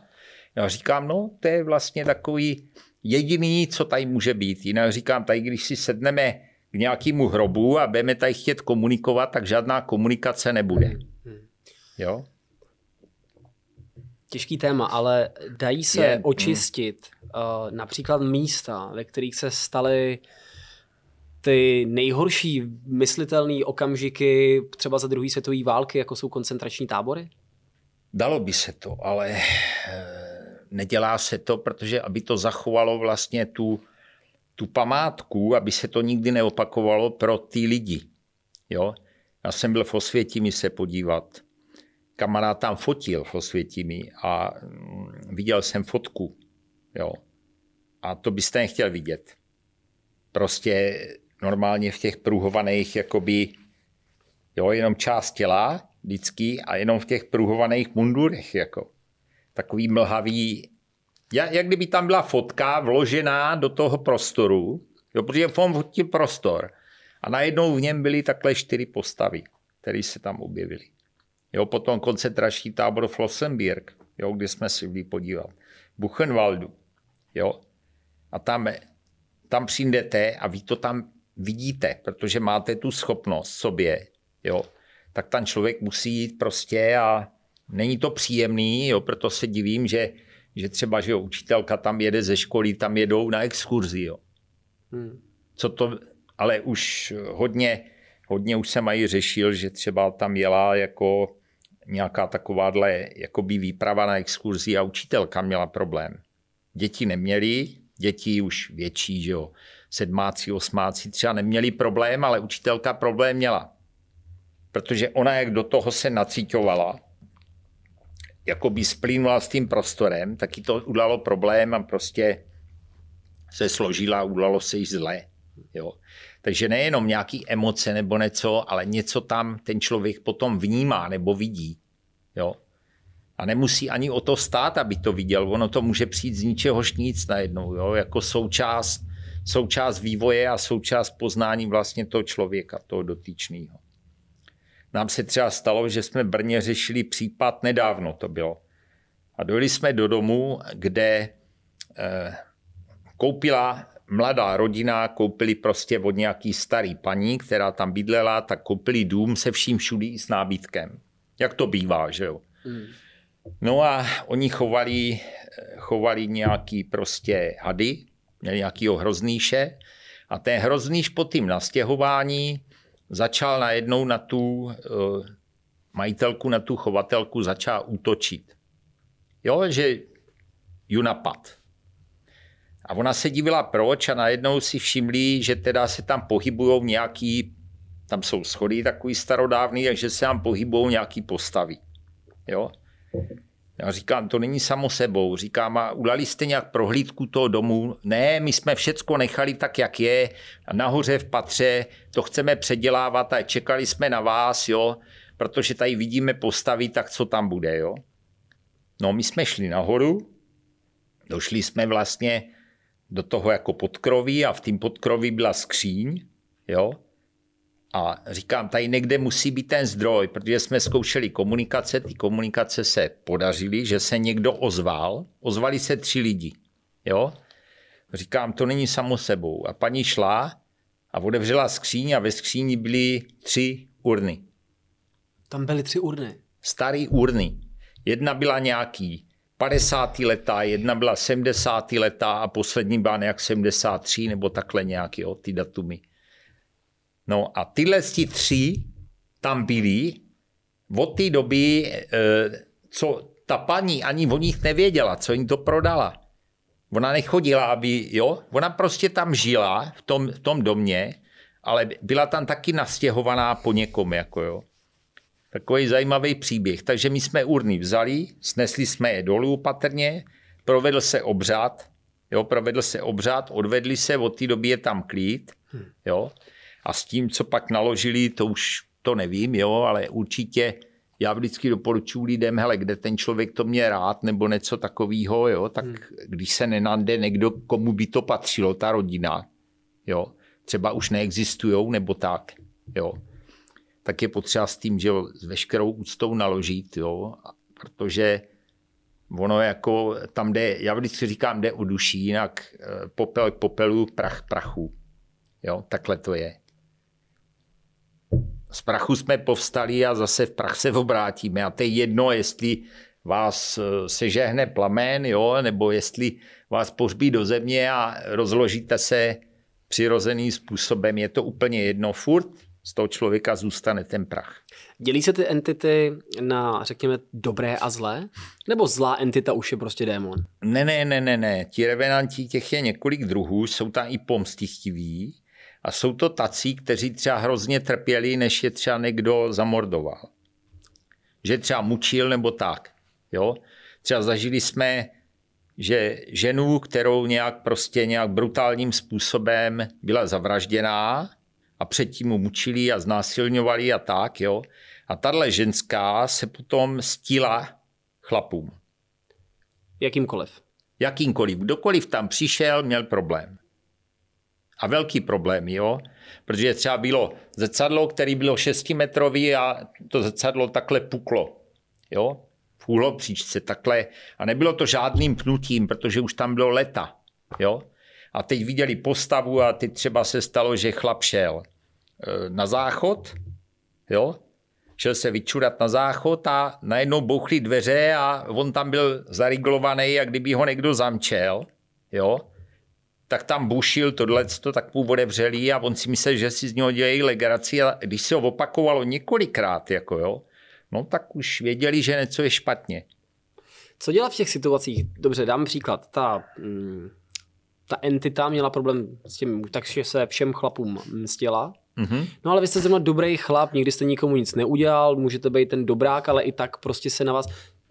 [SPEAKER 2] Já říkám, no, to je vlastně takový jediný, co tady může být. Jinak říkám, tady když si sedneme k nějakému hrobu a budeme tady chtět komunikovat, tak žádná komunikace nebude. Jo?
[SPEAKER 1] Těžký téma, ale dají se je, očistit mm. uh, například místa, ve kterých se staly ty nejhorší myslitelné okamžiky třeba za druhé světové války, jako jsou koncentrační tábory?
[SPEAKER 2] Dalo by se to, ale eh, nedělá se to, protože aby to zachovalo vlastně tu, tu památku, aby se to nikdy neopakovalo pro ty lidi. Jo? Já jsem byl v Osvětimi se podívat. Kamarád tam fotil v Osvětimi a mm, viděl jsem fotku. Jo? A to byste nechtěl vidět. Prostě normálně v těch pruhovaných, jakoby, jo, jenom část těla, vždycky, a jenom v těch pruhovaných mundurech, jako. Takový mlhavý, jak kdyby tam byla fotka vložená do toho prostoru, jo, protože on fotil prostor a najednou v něm byly takhle čtyři postavy, které se tam objevily. Jo, potom koncentrační tábor Flossenbirg, jo, kde jsme si byli podívat. Buchenwaldu. Jo. A tam, tam přijdete a vy to tam vidíte, protože máte tu schopnost sobě, jo, tak ten člověk musí jít prostě a není to příjemný, jo, proto se divím, že, že třeba, že jo, učitelka tam jede ze školy, tam jedou na exkurzi, jo. Hmm. Co to, ale už hodně, hodně už se mají řešil, že třeba tam jela jako nějaká takováhle jakoby výprava na exkurzi a učitelka měla problém. Děti neměly, děti už větší, že jo, sedmáci, osmáci třeba neměli problém, ale učitelka problém měla. Protože ona, jak do toho se nacítovala, jako by splínula s tím prostorem, taky to udalo problém a prostě se složila udalo se jí zle. Jo. Takže nejenom nějaký emoce nebo něco, ale něco tam ten člověk potom vnímá nebo vidí. Jo. A nemusí ani o to stát, aby to viděl. Ono to může přijít z ničehož nic najednou, jo, jako součást, součást vývoje a součást poznání vlastně toho člověka, toho dotyčného. Nám se třeba stalo, že jsme v Brně řešili případ, nedávno to bylo. A dojeli jsme do domu, kde eh, koupila mladá rodina, koupili prostě od nějaký starý paní, která tam bydlela, tak koupili dům se vším všudy s nábytkem. Jak to bývá, že jo? Hmm. No a oni chovali, chovali nějaký prostě hady, měli nějakýho hroznýše a ten hroznýš po tím nastěhování začal najednou na tu eh, majitelku, na tu chovatelku začal útočit. Jo, že ju napad. A ona se divila proč a najednou si všimli, že teda se tam pohybují nějaký, tam jsou schody takový starodávný, takže se tam pohybují nějaký postavy. Jo? Já říkám, to není samo sebou. Říkám, a udali jste nějak prohlídku toho domu? Ne, my jsme všecko nechali tak, jak je. Nahoře v patře to chceme předělávat a čekali jsme na vás, jo, protože tady vidíme postavy, tak co tam bude, jo. No, my jsme šli nahoru, došli jsme vlastně do toho jako podkroví a v tím podkroví byla skříň, jo. A říkám, tady někde musí být ten zdroj, protože jsme zkoušeli komunikace, ty komunikace se podařily, že se někdo ozval, ozvali se tři lidi. Jo? Říkám, to není samo sebou. A paní šla a otevřela skříň a ve skříni byly tři urny.
[SPEAKER 1] Tam byly tři urny.
[SPEAKER 2] Starý urny. Jedna byla nějaký 50. letá, jedna byla 70. letá a poslední byla nějak 73 nebo takhle nějaký, jo, ty datumy. No a tyhle tři tam byly od té doby, eh, co ta paní ani o nich nevěděla, co jim to prodala. Ona nechodila, aby, jo, ona prostě tam žila v tom, v tom domě, ale byla tam taky nastěhovaná po někom, jako jo. Takový zajímavý příběh. Takže my jsme urny vzali, snesli jsme je dolů patrně, provedl se obřad, jo, provedl se obřad, odvedli se, od té doby je tam klid, jo. A s tím, co pak naložili, to už to nevím, jo, ale určitě já vždycky doporučuji lidem, hele, kde ten člověk to mě rád, nebo něco takového, jo, tak hmm. když se nenande někdo, komu by to patřilo, ta rodina, jo, třeba už neexistujou, nebo tak, jo, tak je potřeba s tím, že s veškerou úctou naložit, jo, protože ono jako tam jde, já vždycky říkám, jde o duší, jinak eh, popel k popelu, prach prachu. Jo, takhle to je. Z prachu jsme povstali a zase v prach se obrátíme. A to je jedno, jestli vás eh, sežehne plamen, jo, nebo jestli vás pohřbí do země a rozložíte se přirozeným způsobem. Je to úplně jedno. Furt z toho člověka zůstane ten prach.
[SPEAKER 1] Dělí se ty entity na, řekněme, dobré a zlé? Nebo zlá entita už je prostě démon?
[SPEAKER 2] Ne, ne, ne, ne, ne. Ti revenanti, těch je několik druhů, jsou tam i pomstichtiví a jsou to tací, kteří třeba hrozně trpěli, než je třeba někdo zamordoval. Že třeba mučil nebo tak. Jo? Třeba zažili jsme, že ženu, kterou nějak prostě nějak brutálním způsobem byla zavražděná, a předtím mu mučili a znásilňovali a tak, jo. A tahle ženská se potom stila chlapům.
[SPEAKER 1] Jakýmkoliv?
[SPEAKER 2] Jakýmkoliv. Kdokoliv tam přišel, měl problém. A velký problém, jo. Protože třeba bylo zrcadlo, který bylo 6 metrový a to zrcadlo takhle puklo. Jo. V úhlopříčce takhle. A nebylo to žádným pnutím, protože už tam bylo leta. Jo a teď viděli postavu a teď třeba se stalo, že chlap šel e, na záchod, jo, šel se vyčurat na záchod a najednou bouchly dveře a on tam byl zariglovaný, jak kdyby ho někdo zamčel, jo, tak tam bušil tohle, to tak otevřeli a on si myslel, že si z něho dělají legraci a když se ho opakovalo několikrát, jako jo, no tak už věděli, že něco je špatně.
[SPEAKER 1] Co dělat v těch situacích? Dobře, dám příklad. Ta mm, ta entita měla problém s tím, takže se všem chlapům mstila. Mm-hmm. No ale vy jste zrovna dobrý chlap, nikdy jste nikomu nic neudělal, můžete být ten dobrák, ale i tak prostě se na vás...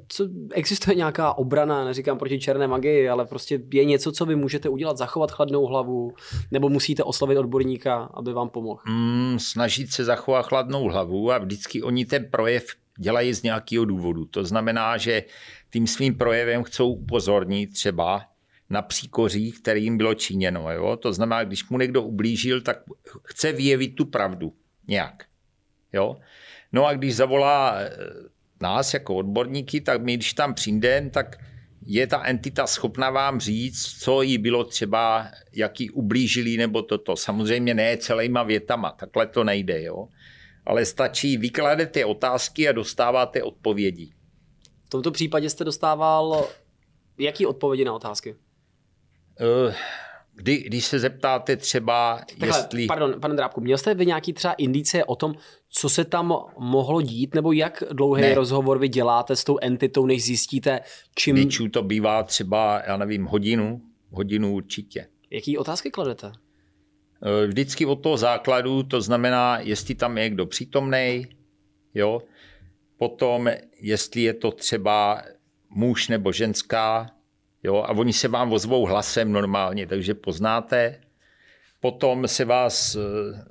[SPEAKER 1] Co, existuje nějaká obrana, neříkám proti černé magii, ale prostě je něco, co vy můžete udělat, zachovat chladnou hlavu, nebo musíte oslovit odborníka, aby vám pomohl?
[SPEAKER 2] Mm, snažit se zachovat chladnou hlavu a vždycky oni ten projev dělají z nějakého důvodu. To znamená, že tím svým projevem chcou upozornit třeba, na příkoří, který jim bylo činěno. Jo? To znamená, když mu někdo ublížil, tak chce vyjevit tu pravdu nějak. Jo? No a když zavolá eh, nás jako odborníky, tak my, když tam přijdeme, tak je ta entita schopna vám říct, co jí bylo třeba, jaký ublížili nebo toto. Samozřejmě ne celýma větama, takhle to nejde. Jo? Ale stačí, vykladete otázky a dostáváte odpovědi.
[SPEAKER 1] V tomto případě jste dostával jaký odpovědi na otázky?
[SPEAKER 2] Eh, kdy, když se zeptáte třeba, Takhle, jestli...
[SPEAKER 1] Pardon, pane Drábku, měl jste vy nějaký třeba indicie o tom, co se tam mohlo dít, nebo jak dlouhý ne. rozhovor vy děláte s tou entitou, než zjistíte, čím...
[SPEAKER 2] Většinou to bývá třeba, já nevím, hodinu, hodinu určitě.
[SPEAKER 1] Jaký otázky kladete?
[SPEAKER 2] Eh, vždycky od toho základu, to znamená, jestli tam je kdo přítomný, jo, potom, jestli je to třeba muž nebo ženská, Jo, a oni se vám ozvou hlasem normálně, takže poznáte. Potom se vás, eh,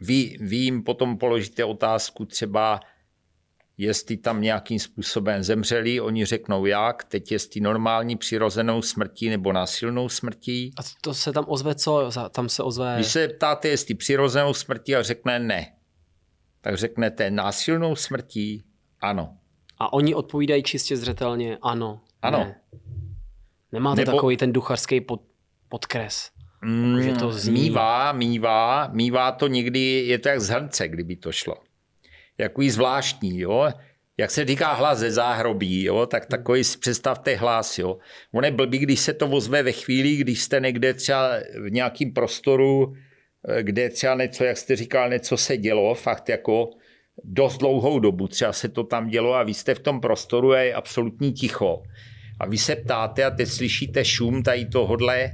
[SPEAKER 2] vy, vy jim potom položíte otázku třeba, jestli tam nějakým způsobem zemřeli, oni řeknou jak, teď jestli normální přirozenou smrtí nebo násilnou smrtí.
[SPEAKER 1] A to se tam ozve co? Tam se ozve...
[SPEAKER 2] Když se ptáte, jestli přirozenou smrtí a řekne ne, tak řeknete násilnou smrtí ano.
[SPEAKER 1] A oni odpovídají čistě zřetelně ano.
[SPEAKER 2] Ano. Ne.
[SPEAKER 1] Nemá to Nebo... takový ten duchařský pod, podkres.
[SPEAKER 2] Mm, že to zní. Mívá, mívá, mívá to někdy, je to jak z hrnce, kdyby to šlo. Jakový zvláštní, jo. Jak se říká hlas ze záhrobí, jo, tak takový si představte hlas, jo. On je blbý, když se to ozve ve chvíli, když jste někde třeba v nějakém prostoru, eh, kde třeba něco, jak jste říkal, něco se dělo, fakt jako dost dlouhou dobu, třeba se to tam dělo a vy jste v tom prostoru a je absolutní ticho. A vy se ptáte a teď slyšíte šum tady tohodle,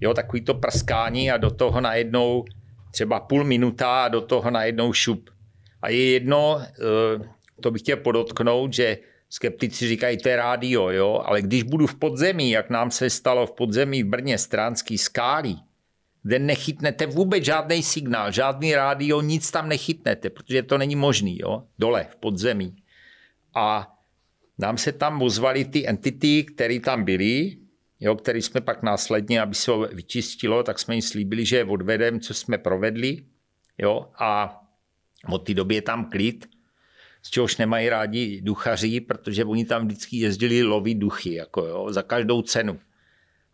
[SPEAKER 2] jo, takový to prskání a do toho najednou třeba půl minuta a do toho najednou šup. A je jedno, eh, to bych chtěl podotknout, že skeptici říkají, to je rádio, jo, ale když budu v podzemí, jak nám se stalo v podzemí v Brně stránský skály, kde nechytnete vůbec žádný signál, žádný rádio, nic tam nechytnete, protože to není možný, jo, dole v podzemí. A nám se tam ozvali ty entity, které tam byly, jo, který jsme pak následně, aby se ho vyčistilo, tak jsme jim slíbili, že odvedem, co jsme provedli. Jo, a od té doby je tam klid, z čehož nemají rádi duchaři, protože oni tam vždycky jezdili lovit duchy, jako jo, za každou cenu.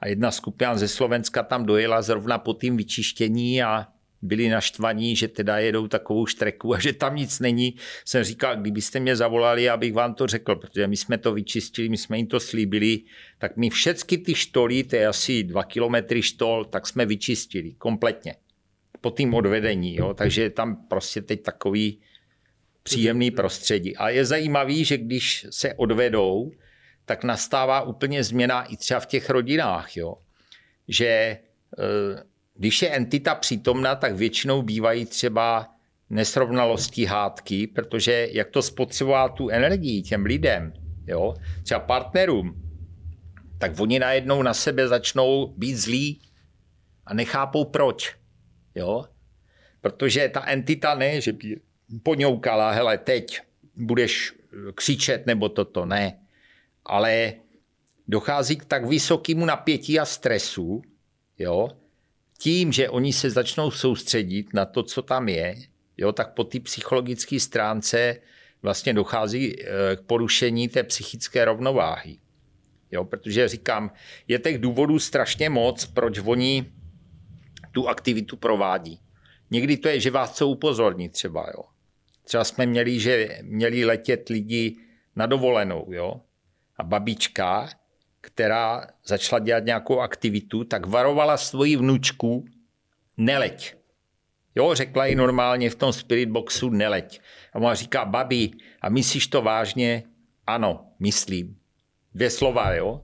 [SPEAKER 2] A jedna skupina ze Slovenska tam dojela zrovna po tím vyčištění a byli naštvaní, že teda jedou takovou štreku a že tam nic není. Jsem říkal, kdybyste mě zavolali, abych vám to řekl, protože my jsme to vyčistili, my jsme jim to slíbili, tak my všechny ty štoly, to je asi dva kilometry štol, tak jsme vyčistili kompletně po tým odvedení. Jo? Takže je tam prostě teď takový příjemný prostředí. A je zajímavý, že když se odvedou, tak nastává úplně změna i třeba v těch rodinách. Jo? Že eh, když je entita přítomna, tak většinou bývají třeba nesrovnalosti hádky, protože jak to spotřebová tu energii těm lidem, jo, třeba partnerům, tak oni najednou na sebe začnou být zlí a nechápou proč. Jo? Protože ta entita ne, že by poňoukala, hele, teď budeš křičet nebo toto, ne. Ale dochází k tak vysokému napětí a stresu, jo, tím, že oni se začnou soustředit na to, co tam je, jo, tak po té psychologické stránce vlastně dochází eh, k porušení té psychické rovnováhy. Jo, protože říkám, je těch důvodů strašně moc, proč oni tu aktivitu provádí. Někdy to je, že vás chcou upozornit třeba. Jo. Třeba jsme měli, že měli letět lidi na dovolenou. Jo. A babička která začala dělat nějakou aktivitu, tak varovala svoji vnučku, neleď. Jo, řekla jí normálně v tom spirit boxu, neleď. A ona říká, babi, a myslíš to vážně? Ano, myslím. Dvě slova, jo?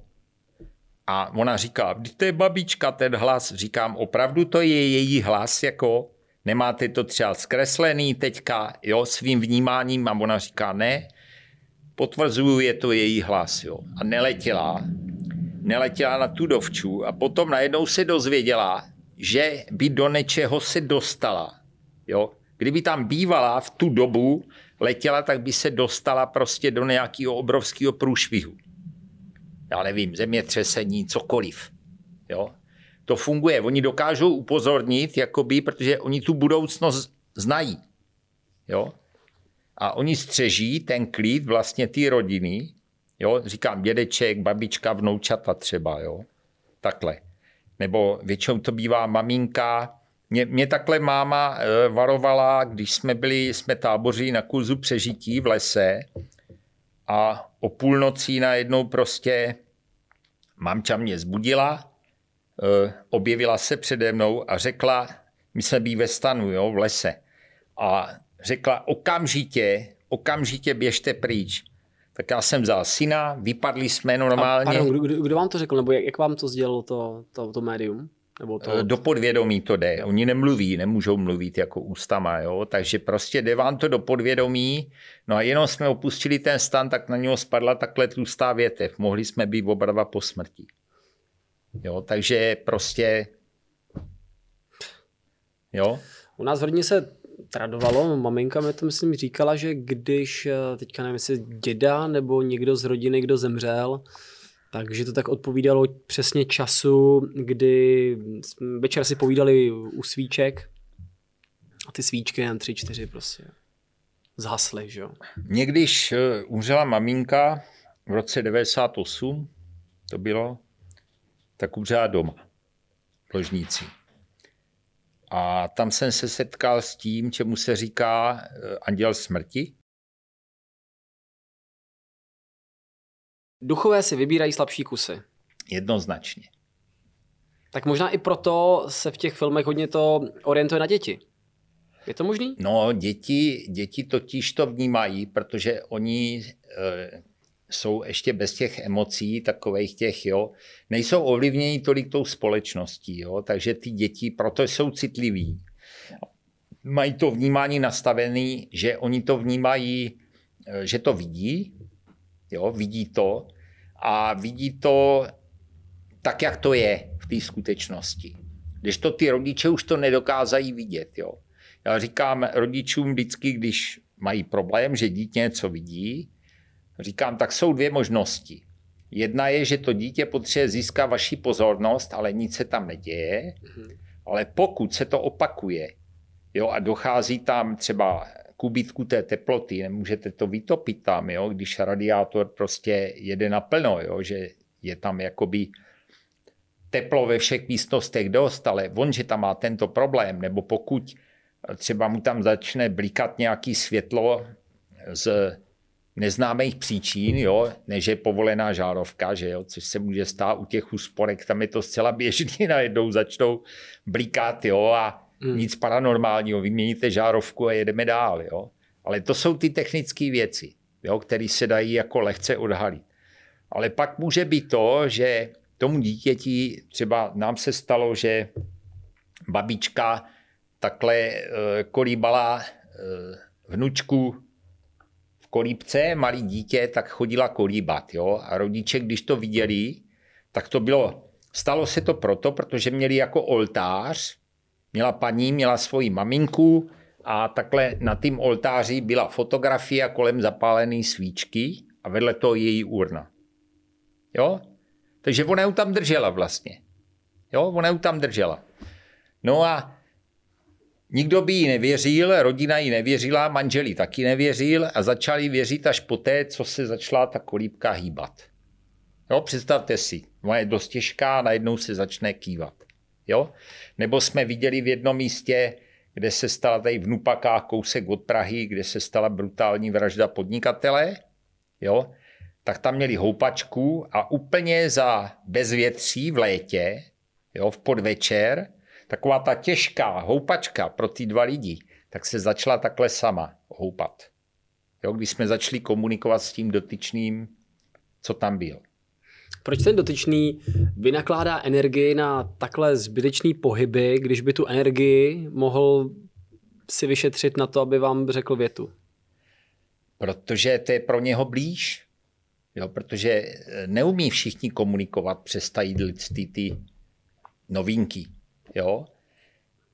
[SPEAKER 2] A ona říká, to je babička, ten hlas. Říkám, opravdu to je její hlas, jako nemáte to třeba zkreslený teďka, jo, svým vnímáním? A ona říká, ne, potvrzuju, je to její hlas, jo. A neletěla neletěla na tu dovču a potom najednou se dozvěděla, že by do něčeho se dostala. Jo? Kdyby tam bývala v tu dobu, letěla, tak by se dostala prostě do nějakého obrovského průšvihu. Já nevím, zemětřesení, cokoliv. Jo? To funguje. Oni dokážou upozornit, jakoby, protože oni tu budoucnost znají. Jo? A oni střeží ten klid vlastně té rodiny Jo, říkám dědeček, babička, vnoučata třeba, jo. Takhle. Nebo většinou to bývá maminka. Mě, mě takhle máma e, varovala, když jsme byli, jsme táboří na kurzu přežití v lese a o půlnocí najednou prostě mamča mě zbudila, e, objevila se přede mnou a řekla, my jsme bí ve stanu, jo, v lese. A řekla, okamžitě, okamžitě běžte pryč tak já jsem vzal syna, vypadli jsme normálně.
[SPEAKER 1] A, pardon, kdo, kdo vám to řekl, nebo jak, jak vám to sdělilo to, to, to médium? Nebo to...
[SPEAKER 2] Eh, do podvědomí to jde. Oni nemluví, nemůžou mluvit jako ústama, jo? takže prostě jde vám to do podvědomí. No a jenom jsme opustili ten stan, tak na něho spadla takhle tlustá větev. Mohli jsme být oba dva po smrti. Jo, takže prostě... Jo?
[SPEAKER 1] U nás v se tradovalo, maminka mi to myslím říkala, že když, eh, teďka nevím, jestli děda nebo někdo z rodiny, kdo zemřel, takže to tak odpovídalo přesně času, kdy večer si povídali u svíček a ty svíčky jen tři, čtyři prostě zhasly, že jo.
[SPEAKER 2] Někdyž eh, umřela maminka v roce 98, to bylo, tak umřela doma, v ložníci. A tam jsem se setkal s tím, čemu se říká eh, anděl smrti.
[SPEAKER 1] Duchové si vybírají slabší kusy.
[SPEAKER 2] Jednoznačně.
[SPEAKER 1] Tak možná i proto se v těch filmech hodně to orientuje na děti. Je to možný?
[SPEAKER 2] No, děti, děti totiž to vnímají, protože oni e, jsou ještě bez těch emocí, takových těch, jo, nejsou ovlivněni tolik tou společností, jo, takže ty děti proto jsou citliví. Mají to vnímání nastavené, že oni to vnímají, eh, že to vidí, jo, vidí to a vidí to tak, jak to je v té skutečnosti. Když to ty rodiče už to nedokázají vidět, jo. Já říkám rodičům vždycky, když mají problém, že dítě něco vidí, říkám, tak jsou dvě možnosti. Jedna je, že to dítě potřebuje získat vaši pozornost, ale nic se tam neděje. Mm-hmm. Ale pokud se to opakuje jo, a dochází tam třeba k úbytku té teploty, nemůžete to vytopit tam, jo, když radiátor prostě jede naplno, jo, že je tam jakoby teplo ve všech místnostech dost, ale on, že tam má tento problém, nebo pokud třeba mu tam začne blikat nějaký světlo z neznámých příčin, jo, než je povolená žárovka, že jo, což se může stát u těch úsporek, tam je to zcela běžný, najednou začnou blikat, jo, a hmm. nic paranormálního, vyměníte žárovku a jedeme dál, jo. Ale to jsou ty technické věci, jo, které se dají jako lehce odhalit. Ale pak může být to, že tomu dítěti, třeba nám se stalo, že babička takhle e, kolíbala e, vnučku kolíbce, malý dítě, tak chodila kolíbat. Jo? A rodiče, když to viděli, tak to bylo, stalo se to proto, protože měli jako oltář, měla paní, měla svoji maminku a takhle na tým oltáři byla fotografie kolem zapálené svíčky a vedle toho její urna. Jo? Takže ona ju tam držela vlastně. Jo, ona ju tam držela. No a Nikdo by jí nevěřil, rodina jí nevěřila, manželí taky nevěřil a začali věřit až poté, co se začala ta kolíbka hýbat. Jo, představte si, ona je dost těžká a najednou se začne kývat. Jo? Nebo jsme viděli v jednom místě, kde se stala tady v Nupakách kousek od Prahy, kde se stala brutální vražda podnikatele, jo? tak tam měli houpačku a úplně za bezvětří v létě, jo, v podvečer, taková ta těžká houpačka pro ty dva lidi, tak se začala takhle sama houpat. Jo, když jsme začali komunikovat s tím dotyčným, co tam byl.
[SPEAKER 1] Proč ten dotyčný vynakládá energii na takhle zbytečný pohyby, když by tu energii mohl si vyšetřit na to, aby vám řekl větu?
[SPEAKER 2] Protože to je pro něho blíž. Jo, protože neumí všichni komunikovat přes tady ty, ty novinky. Jo?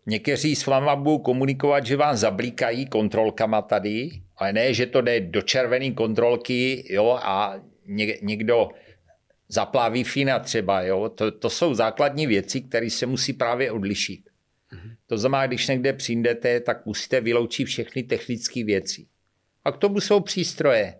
[SPEAKER 2] Někteří s váma budou komunikovat, že vám zablíkají kontrolkama tady, ale ne, že to jde do červené kontrolky jo, a někdo zapláví fina třeba. Jo. To, to jsou základní věci, které se musí právě odlišit. Mm-hmm. To znamená, když někde přijdete, tak musíte vyloučit všechny technické věci. A k tomu jsou přístroje.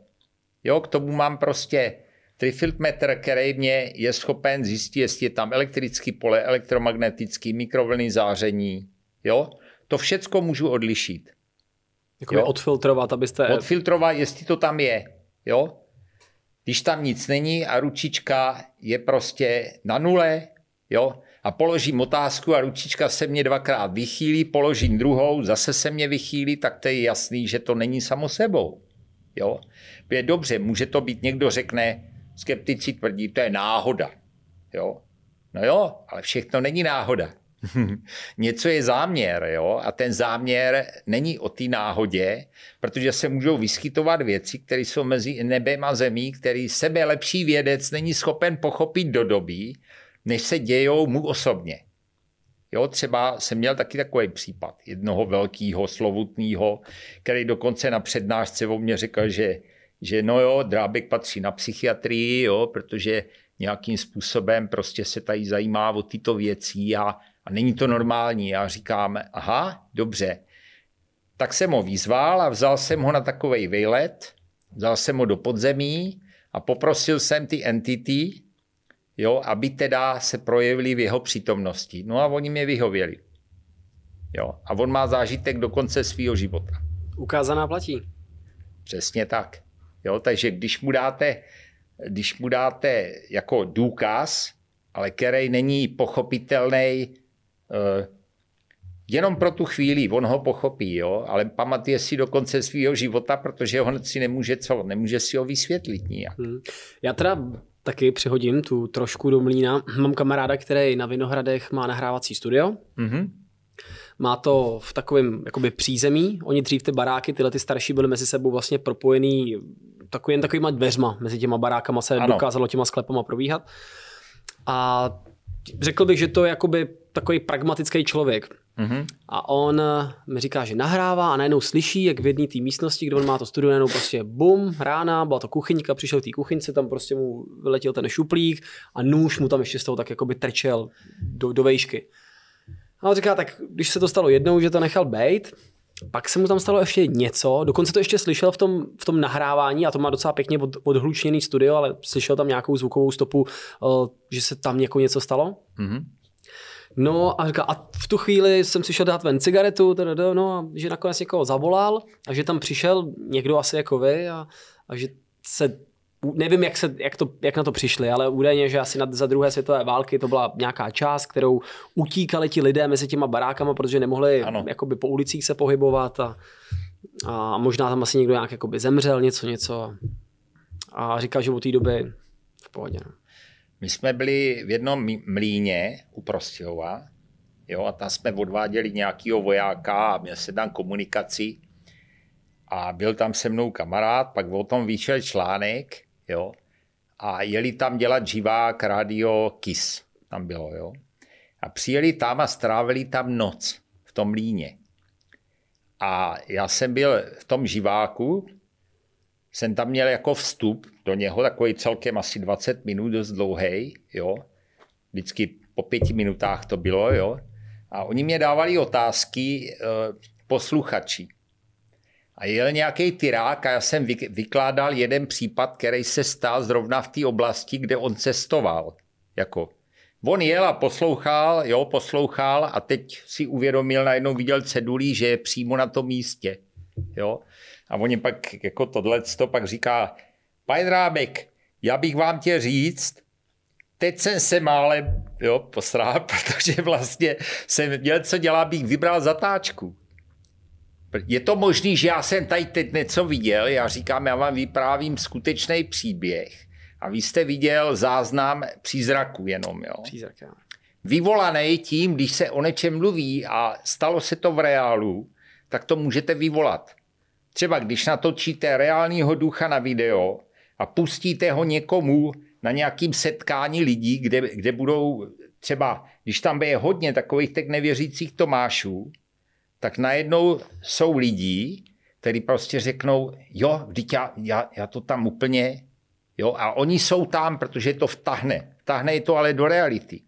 [SPEAKER 2] Jo, k tomu mám prostě Trifiltmetr, který mě je schopen zjistit, jestli je tam elektrický pole, elektromagnetický, mikrovlnný záření. Jo? To všecko můžu odlišit.
[SPEAKER 1] Jako odfiltrovat, abyste...
[SPEAKER 2] Odfiltrovat, jestli to tam je. Jo? Když tam nic není a ručička je prostě na nule, jo? a položím otázku a ručička se mě dvakrát vychýlí, položím druhou, zase se mě vychýlí, tak to je jasný, že to není samo sebou. Jo? Je dobře, může to být, někdo řekne, skeptici tvrdí, to je náhoda. Jo? No jo, ale všechno není náhoda. Něco je záměr, jo? A ten záměr není o té náhodě, protože se můžou vyskytovat věci, které jsou mezi nebem a zemí, který sebe lepší vědec není schopen pochopit do doby, než se dějou mu osobně. Jo, třeba jsem měl taky takový případ jednoho velkého, slovutného, který dokonce na přednášce o mě řekl, že, že no jo, Drábek patří na psychiatrii, jo, protože nějakým způsobem prostě se tady zajímá o tyto věci a, a není to normální. Já říkám, aha, dobře. Tak jsem ho vyzval a vzal jsem ho na takový výlet, vzal jsem ho do podzemí a poprosil jsem ty entity, jo, aby teda se projevili v jeho přítomnosti. No a oni mě vyhověli. Jo, a on má zážitek do konce svého života.
[SPEAKER 1] Ukázaná platí.
[SPEAKER 2] Přesně tak. Jo, takže když mu dáte, když mu dáte jako důkaz, ale který není pochopitelný uh, jenom pro tu chvíli, on ho pochopí, jo, ale pamatuje si do konce svého života, protože on si nemůže co, nemůže si ho vysvětlit nijak. Hmm.
[SPEAKER 1] Já teda taky přihodím tu trošku do mlína. Mám kamaráda, který na Vinohradech má nahrávací studio. Mm-hmm. Má to v takovém jakoby přízemí. Oni dřív ty baráky, tyhle ty starší byly mezi sebou vlastně propojený takový, jen takovýma dveřma. Mezi těma barákama se ano. dokázalo těma sklepama probíhat. A řekl bych, že to je jakoby takový pragmatický člověk. Mm-hmm. A on eh, mi říká, že nahrává a najednou slyší, jak v jedné té místnosti, kde on má to studio, najednou prostě bum, rána, byla to kuchyňka, přišel v té kuchyňce, tam prostě mu vyletěl ten šuplík a nůž mu tam ještě z toho tak jakoby trčel do, do vejšky. A on říká, tak když se to stalo jednou, že to nechal bejt, pak se mu tam stalo ještě něco, dokonce to ještě slyšel v tom, v tom nahrávání a to má docela pěkně od, odhlučněný studio, ale slyšel tam nějakou zvukovou stopu, uh, že se tam jako něco stalo. Mm-hmm. No a říká, a v tu chvíli jsem si šel dát ven cigaretu, no a že nakonec někoho zavolal a že tam přišel někdo asi jako vy a, a že se nevím, jak, se, jak, to, jak na to přišli, ale údajně, že asi na, za druhé světové války to byla nějaká část, kterou utíkali ti lidé mezi těma barákama, protože nemohli jakoby po ulicích se pohybovat a, a možná tam asi někdo nějak jakoby zemřel, něco, něco. A říkal, že od té doby v pohodě. No.
[SPEAKER 2] My jsme byli v jednom mlíně u Prostějova, jo, a tam jsme odváděli nějakého vojáka a měl se tam komunikaci a byl tam se mnou kamarád, pak o tom vyšel článek, jo, a jeli tam dělat živák radio KIS, tam bylo, jo. A přijeli tam a strávili tam noc v tom mlíně. A já jsem byl v tom živáku, jsem tam měl jako vstup do něho, takový celkem asi 20 minut, dost dlouhý, jo. Vždycky po pěti minutách to bylo, jo. A oni mě dávali otázky e, posluchači. A jel nějaký tyrák a já jsem vykládal jeden případ, který se stal zrovna v té oblasti, kde on cestoval. Jako. On jel a poslouchal, jo, poslouchal a teď si uvědomil, najednou viděl cedulí, že je přímo na tom místě. Jo. A oni pak jako tohle to pak říká, Pajdrábek, já bych vám chtěl říct, teď jsem se málem jo, posrál, protože vlastně jsem měl, co dělá, bych vybral zatáčku. Je to možný, že já jsem tady teď něco viděl, já říkám, já vám vyprávím skutečný příběh a vy jste viděl záznam přízraku jenom. Jo. Přízrak, jo. Vyvolaný tím, když se o něčem mluví a stalo se to v reálu, tak to můžete vyvolat. Třeba když natočíte reálního ducha na video a pustíte ho někomu na nějakým setkání lidí, kde, kde budou třeba, když tam je hodně takových těch nevěřících Tomášů, tak najednou jsou lidi, kteří prostě řeknou, jo, vždyť já, já, já to tam úplně, jo, a oni jsou tam, protože to vtahne. Vtahne je to ale do reality.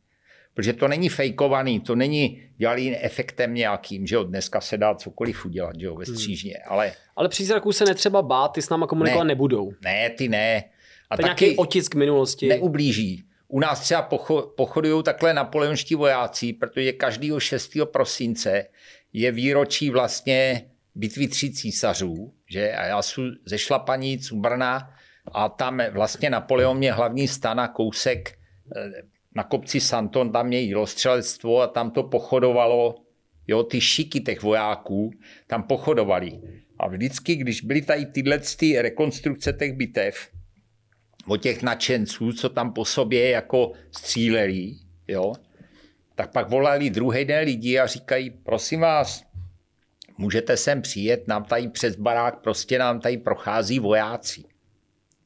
[SPEAKER 2] Protože to není fejkovaný, to není dělaný efektem nějakým, že jo, dneska se dá cokoliv udělat, že jo, ve hmm. střížně, ale...
[SPEAKER 1] Ale přízraků se netřeba bát, ty s náma komunikovat ne, nebudou.
[SPEAKER 2] Ne, ty ne.
[SPEAKER 1] A to taky nějaký otisk minulosti.
[SPEAKER 2] Neublíží. U nás třeba pocho, pochodují takhle napoleonští vojáci, protože každého 6. prosince je výročí vlastně bitvy tří císařů, že a já jsem ze Šlapanic u Brna a tam vlastně Napoleon mě hlavní stana kousek eh, na kopci Santon, tam měli dělostřelectvo a tam to pochodovalo, jo, ty šiky těch vojáků tam pochodovali. A vždycky, když byly tady tyhle ty rekonstrukce těch bitev, o těch nadšenců, co tam po sobě jako stříleli, jo, tak pak volali druhý den lidi a říkají, prosím vás, můžete sem přijet, nám tady přes barák, prostě nám tady prochází vojáci.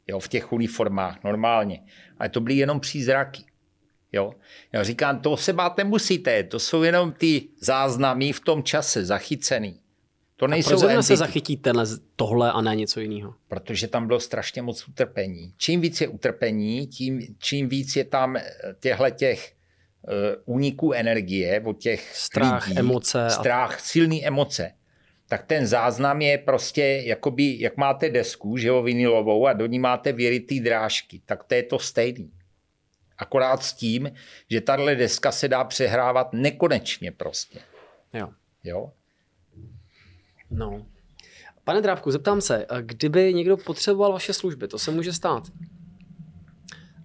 [SPEAKER 2] Jo, v těch uniformách, normálně. Ale to byly jenom přízraky. Jo? Já říkám, to se bát nemusíte, to jsou jenom ty záznamy v tom čase zachycený.
[SPEAKER 1] To nejsou a proč se zachytí tenhle, tohle a ne něco jiného?
[SPEAKER 2] Protože tam bylo strašně moc utrpení. Čím víc je utrpení, tím, čím víc je tam těchto těch uh, úniků energie od těch
[SPEAKER 1] Strach, lidí, emoce.
[SPEAKER 2] Strach, a... silný emoce. Tak ten záznam je prostě, jakoby, jak máte desku, že jo, vinilovou a do ní máte věritý drážky, tak to je to stejný. Akorát s tím, že tahle deska se dá přehrávat nekonečně prostě.
[SPEAKER 1] Jo.
[SPEAKER 2] Jo?
[SPEAKER 1] No. Pane Drábku, zeptám se, kdyby někdo potřeboval vaše služby, to se může stát.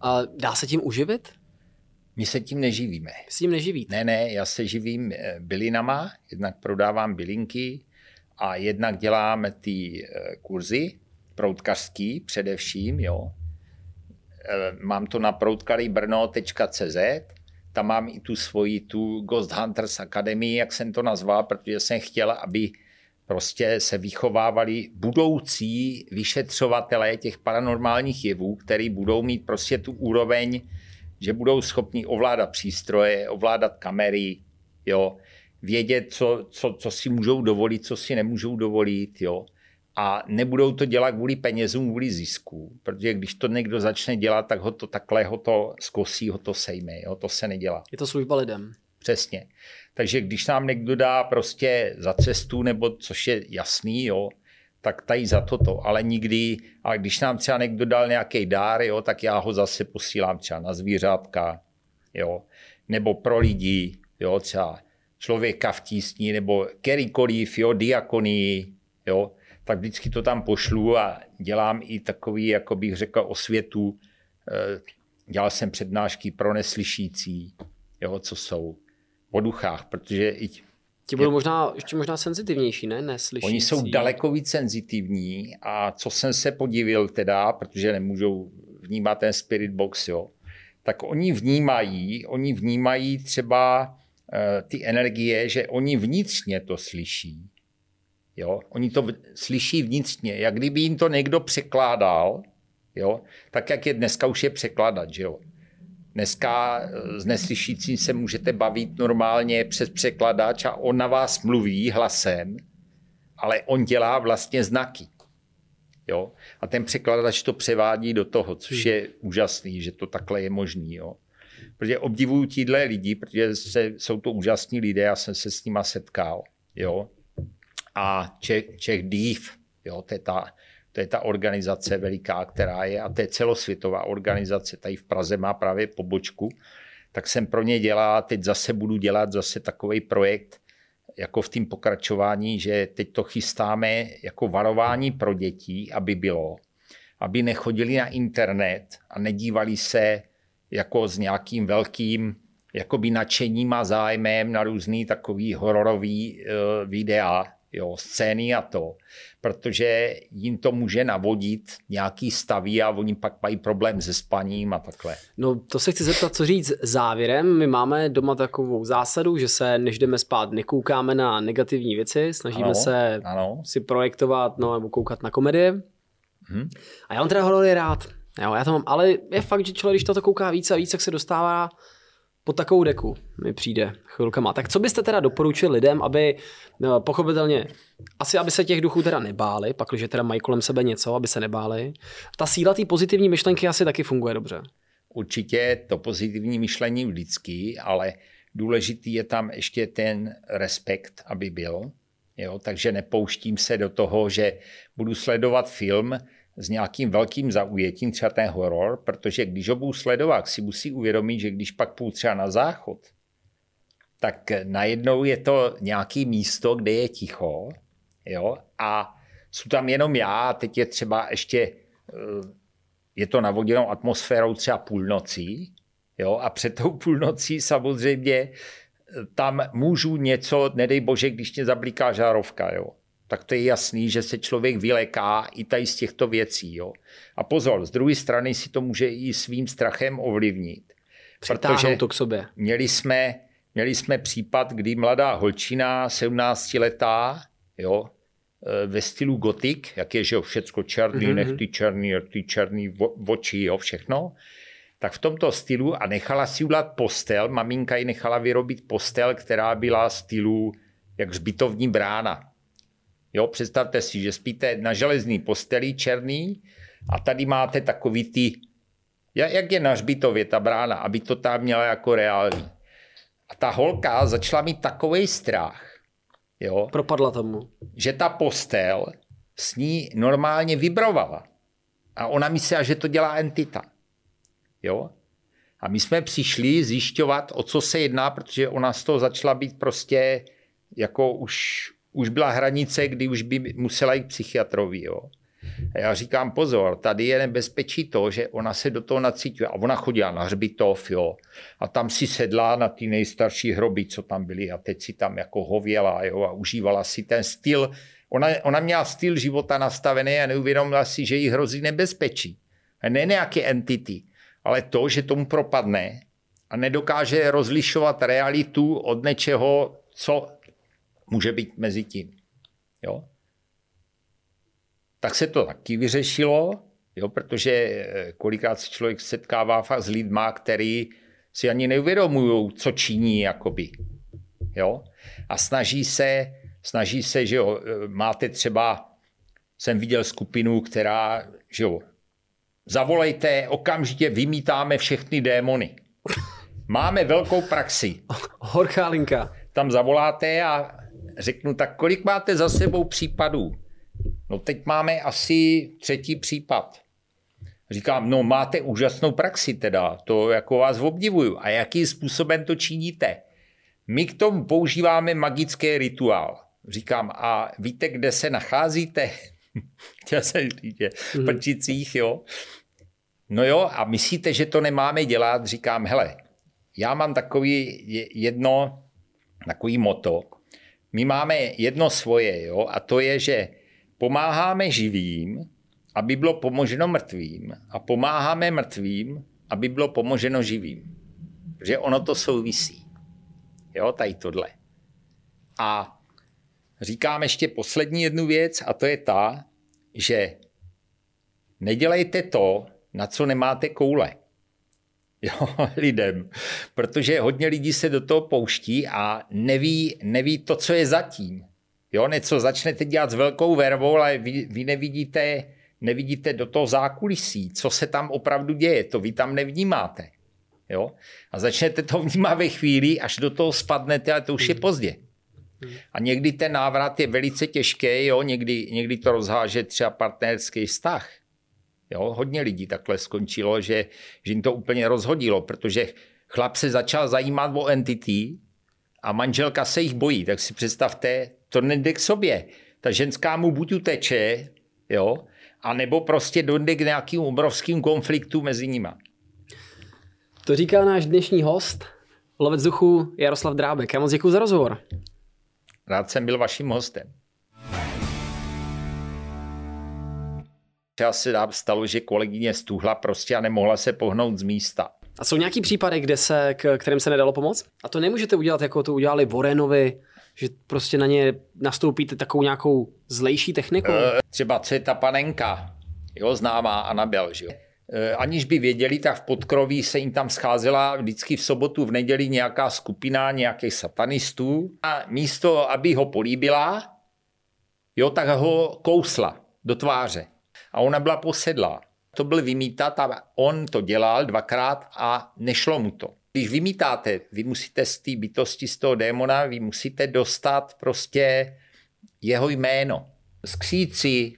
[SPEAKER 1] A dá se tím uživit?
[SPEAKER 2] My se tím neživíme.
[SPEAKER 1] Se tím neživíte?
[SPEAKER 2] Ne, ne, já se živím eh, bylinama, jednak prodávám bylinky a jednak dělám ty eh, kurzy, proutkařský především, jo. Eh, mám to na proutkarybrno.cz, tam mám i tu svoji, tu Ghost Hunters Academy, jak jsem to nazval, protože jsem chtěl, aby prostě se vychovávali budoucí vyšetřovatelé těch paranormálních jevů, který budou mít prostě tu úroveň, že budou schopni ovládat přístroje, ovládat kamery, jo, vědět, co, co, co si můžou dovolit, co si nemůžou dovolit, jo. A nebudou to dělat kvůli penězům, kvůli zisku, protože když to někdo začne dělat, tak ho to takhle ho to zkosí, ho to sejme, jo, to se nedělá.
[SPEAKER 1] Je to služba lidem.
[SPEAKER 2] Přesně. Takže když nám někdo dá prostě za cestu, nebo což je jasný, jo, tak tady za toto, ale nikdy, a když nám třeba někdo dal nějaký dár, jo, tak já ho zase posílám třeba na zvířátka, jo, nebo pro lidi, jo, třeba člověka v tísni, nebo kterýkoliv, jo, diakonii, jo, tak vždycky to tam pošlu a dělám i takový, jako bych řekl, osvětu. Eh, dělal jsem přednášky pro neslyšící, jo, co jsou o duchách, protože i
[SPEAKER 1] Ti budou možná ještě možná senzitivnější, ne? Neslyšící.
[SPEAKER 2] Oni jsou daleko víc senzitivní a co jsem se podivil teda, protože nemůžou vnímat ten spirit box, jo, tak oni vnímají, oni vnímají třeba uh, ty energie, že oni vnitřně to slyší. Jo? Oni to v, slyší vnitřně, jak kdyby jim to někdo překládal, jo? tak jak je dneska už je překládat, že jo. Dneska eh, s neslyšícím se můžete bavit normálně přes překladač a on na vás mluví hlasem, ale on dělá vlastně znaky. Jo? A ten překladač to převádí do toho, což je úžasný, že to takhle je možný. Jo? Protože obdivuju tíhle lidi, protože se, jsou to úžasní lidé, já jsem se s nima setkal. Jo? A Čech, Čech Dív, jo? to je ta to je ta organizace veliká, která je, a to je celosvětová organizace, tady v Praze má právě pobočku, tak jsem pro ně dělal, teď zase budu dělat zase takový projekt, jako v tím pokračování, že teď to chystáme jako varování pro děti, aby bylo, aby nechodili na internet a nedívali se jako s nějakým velkým jakoby nadšením a zájmem na různý takový hororový uh, videa, jo, scény a to, protože jim to může navodit nějaký staví a oni pak mají problém se spaním a takhle.
[SPEAKER 1] No to se chci zeptat, co říct závěrem. My máme doma takovou zásadu, že se než jdeme spát, nekoukáme na negativní věci, snažíme ano, se ano. si projektovat no, nebo koukat na komedie. Hmm. A já mám teda horory rád. Jo, já to mám, ale je fakt, že člověk, když to kouká víc a víc, tak se dostává pod takovou deku mi přijde chvilkama. Tak co byste teda doporučili lidem, aby no, pochopitelně, asi aby se těch duchů teda nebáli, pak když teda mají kolem sebe něco, aby se nebáli. Ta síla té pozitivní myšlenky asi taky funguje dobře.
[SPEAKER 2] Určitě to pozitivní myšlení vždycky, ale důležitý je tam ještě ten respekt, aby byl. Jo? Takže nepouštím se do toho, že budu sledovat film, s nějakým velkým zaujetím, třeba ten horor, protože když ho budu sledovat, si musí uvědomit, že když pak půjdu třeba na záchod, tak najednou je to nějaký místo, kde je ticho, jo, a jsou tam jenom já, teď je třeba ještě, eh, je to navoděnou atmosférou třeba půlnocí, jo, a před tou půlnocí samozřejmě eh, tam můžu něco, nedej bože, když mě zablíká žárovka, jo tak to je jasný, že se člověk vyleká i tady z těchto věcí. Jo. A pozor, z druhé strany si to může i svým strachem ovlivnit.
[SPEAKER 1] Přitáhnout to k sobě.
[SPEAKER 2] Měli jsme, měli jsme případ, kdy mladá holčina, 17 letá, jo, e, ve stylu gotik, jak je, že jo, všecko černý, mm-hmm. nechty černý, ty černý oči, jo, všechno. tak v tomto stylu a nechala si udělat postel. Maminka ji nechala vyrobit postel, která byla stylu jak zbytovní brána. Jo, představte si, že spíte na železný posteli černý a tady máte takový ty, jak je na hřbitově ta brána, aby to tam měla jako reálný. A ta holka začala mít takový strach, jo,
[SPEAKER 1] Propadla tomu.
[SPEAKER 2] že ta postel s ní normálně vibrovala. A ona myslela, že to dělá entita. Jo? A my jsme přišli zjišťovat, o co se jedná, protože ona z toho začala být prostě, jako už, už byla hranice, kdy už by musela jít psychiatrovi. Jo? A já říkám, pozor, tady je nebezpečí to, že ona se do toho nacítila. A ona chodila na hřbitov, jo. A tam si sedla na ty nejstarší hroby, co tam byly. A teď si tam jako hověla, jo. A užívala si ten styl. Ona, ona měla styl života nastavený a neuvědomila si, že jí hrozí nebezpečí. A ne nějaké entity, ale to, že tomu propadne a nedokáže rozlišovat realitu od něčeho, co může být mezi tím. Jo? tak se to taky vyřešilo, jo, protože eh, kolikrát se člověk setkává fakt s lidma, který si ani neuvědomují, co činí, jakoby. Jo? A snaží se, snaží se, že jo, eh, máte třeba, jsem viděl skupinu, která, že jo, zavolejte, okamžitě vymítáme všechny démony. Máme velkou praxi.
[SPEAKER 1] Horká linka.
[SPEAKER 2] Tam zavoláte a řeknu, tak kolik máte za sebou případů? No teď máme asi třetí případ. Říkám, no máte úžasnou praxi teda, to jako vás obdivuju. A jakým způsobem to činíte? My k tomu používáme magický rituál. Říkám, a víte, kde se nacházíte? Chtěl jsem říct, že v Prčicích, jo. No jo, a myslíte, že to nemáme dělat? Říkám, hele, já mám takový jedno, takový moto. My máme jedno svoje, jo, a to je, že pomáháme živým, aby bylo pomoženo mrtvým a pomáháme mrtvým, aby bylo pomoženo živým. Že ono to souvisí. Jo, tady tohle. A říkám ještě poslední jednu věc a to je ta, že nedělejte to, na co nemáte koule. Jo, lidem. Protože hodně lidí se do toho pouští a neví, neví to, co je zatím. Jo, něco začnete dělat s velkou vervou, ale vy, vy nevidíte, nevidíte do toho zákulisí, co se tam opravdu děje, to vy tam nevnímáte. Jo? A začnete to vnímat ve chvíli, až do toho spadnete, ale to už je hmm. pozdě. A někdy ten návrat je velice těžký, jo? Někdy, někdy to rozháže třeba partnerský vztah. Jo? Hodně lidí takhle skončilo, že, že jim to úplně rozhodilo, protože chlap se začal zajímat o entity a manželka se jich bojí. Tak si představte, to nejde k sobě. Ta ženská mu buď uteče, jo, a nebo prostě dojde k nějakým obrovským konfliktu mezi nima.
[SPEAKER 1] To říká náš dnešní host, lovec duchu Jaroslav Drábek. Já moc děkuji za rozhovor.
[SPEAKER 2] Rád jsem byl vaším hostem. Třeba se stalo, že kolegyně stuhla prostě a nemohla se pohnout z místa.
[SPEAKER 1] A jsou nějaký případy, kde se, k kterým se nedalo pomoct? A to nemůžete udělat, jako to udělali Vorenovi, že prostě na ně nastoupíte takovou nějakou zlejší technikou? E,
[SPEAKER 2] třeba co je ta panenka, jo, známá Anabel, že jo. E, aniž by věděli, tak v podkroví se jim tam scházela vždycky v sobotu, v neděli nějaká skupina nějakých satanistů a místo, aby ho políbila, jo, tak ho kousla do tváře. A ona byla posedlá. To byl vymítat a on to dělal dvakrát a nešlo mu to když vymítáte, vy musíte z té bytosti, z toho démona, vy musíte dostat prostě jeho jméno. Skříci,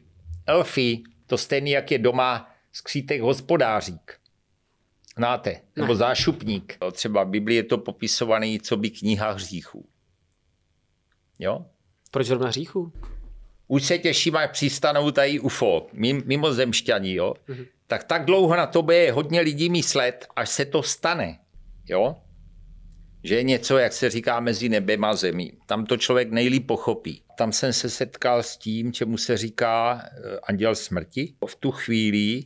[SPEAKER 2] elfy, to stejný, jak je doma skřítek hospodářík. Znáte? Nebo zášupník. Třeba v Biblii je to popisovaný, co by kniha hříchů. Jo?
[SPEAKER 1] Proč zrovna hříchů?
[SPEAKER 2] Už se těším, jak přistanou tady UFO, mimozemšťaní, jo? Mm-hmm. Tak tak dlouho na to je hodně lidí myslet, až se to stane. Jo? Že je něco, jak se říká, mezi nebem a zemí. Tam to člověk nejlíp pochopí. Tam jsem se setkal s tím, čemu se říká eh, anděl smrti. V tu chvíli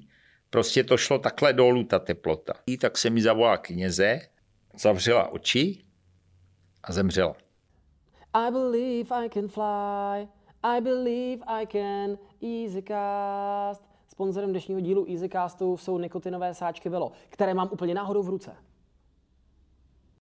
[SPEAKER 2] prostě to šlo takhle dolů, ta teplota. Tak se mi zavolala kněze, zavřela oči a zemřela. I believe I can fly, I believe I can easy cast,
[SPEAKER 1] Sponzorem dnešního dílu EasyCastu jsou nikotinové sáčky Velo, které mám úplně náhodou v ruce.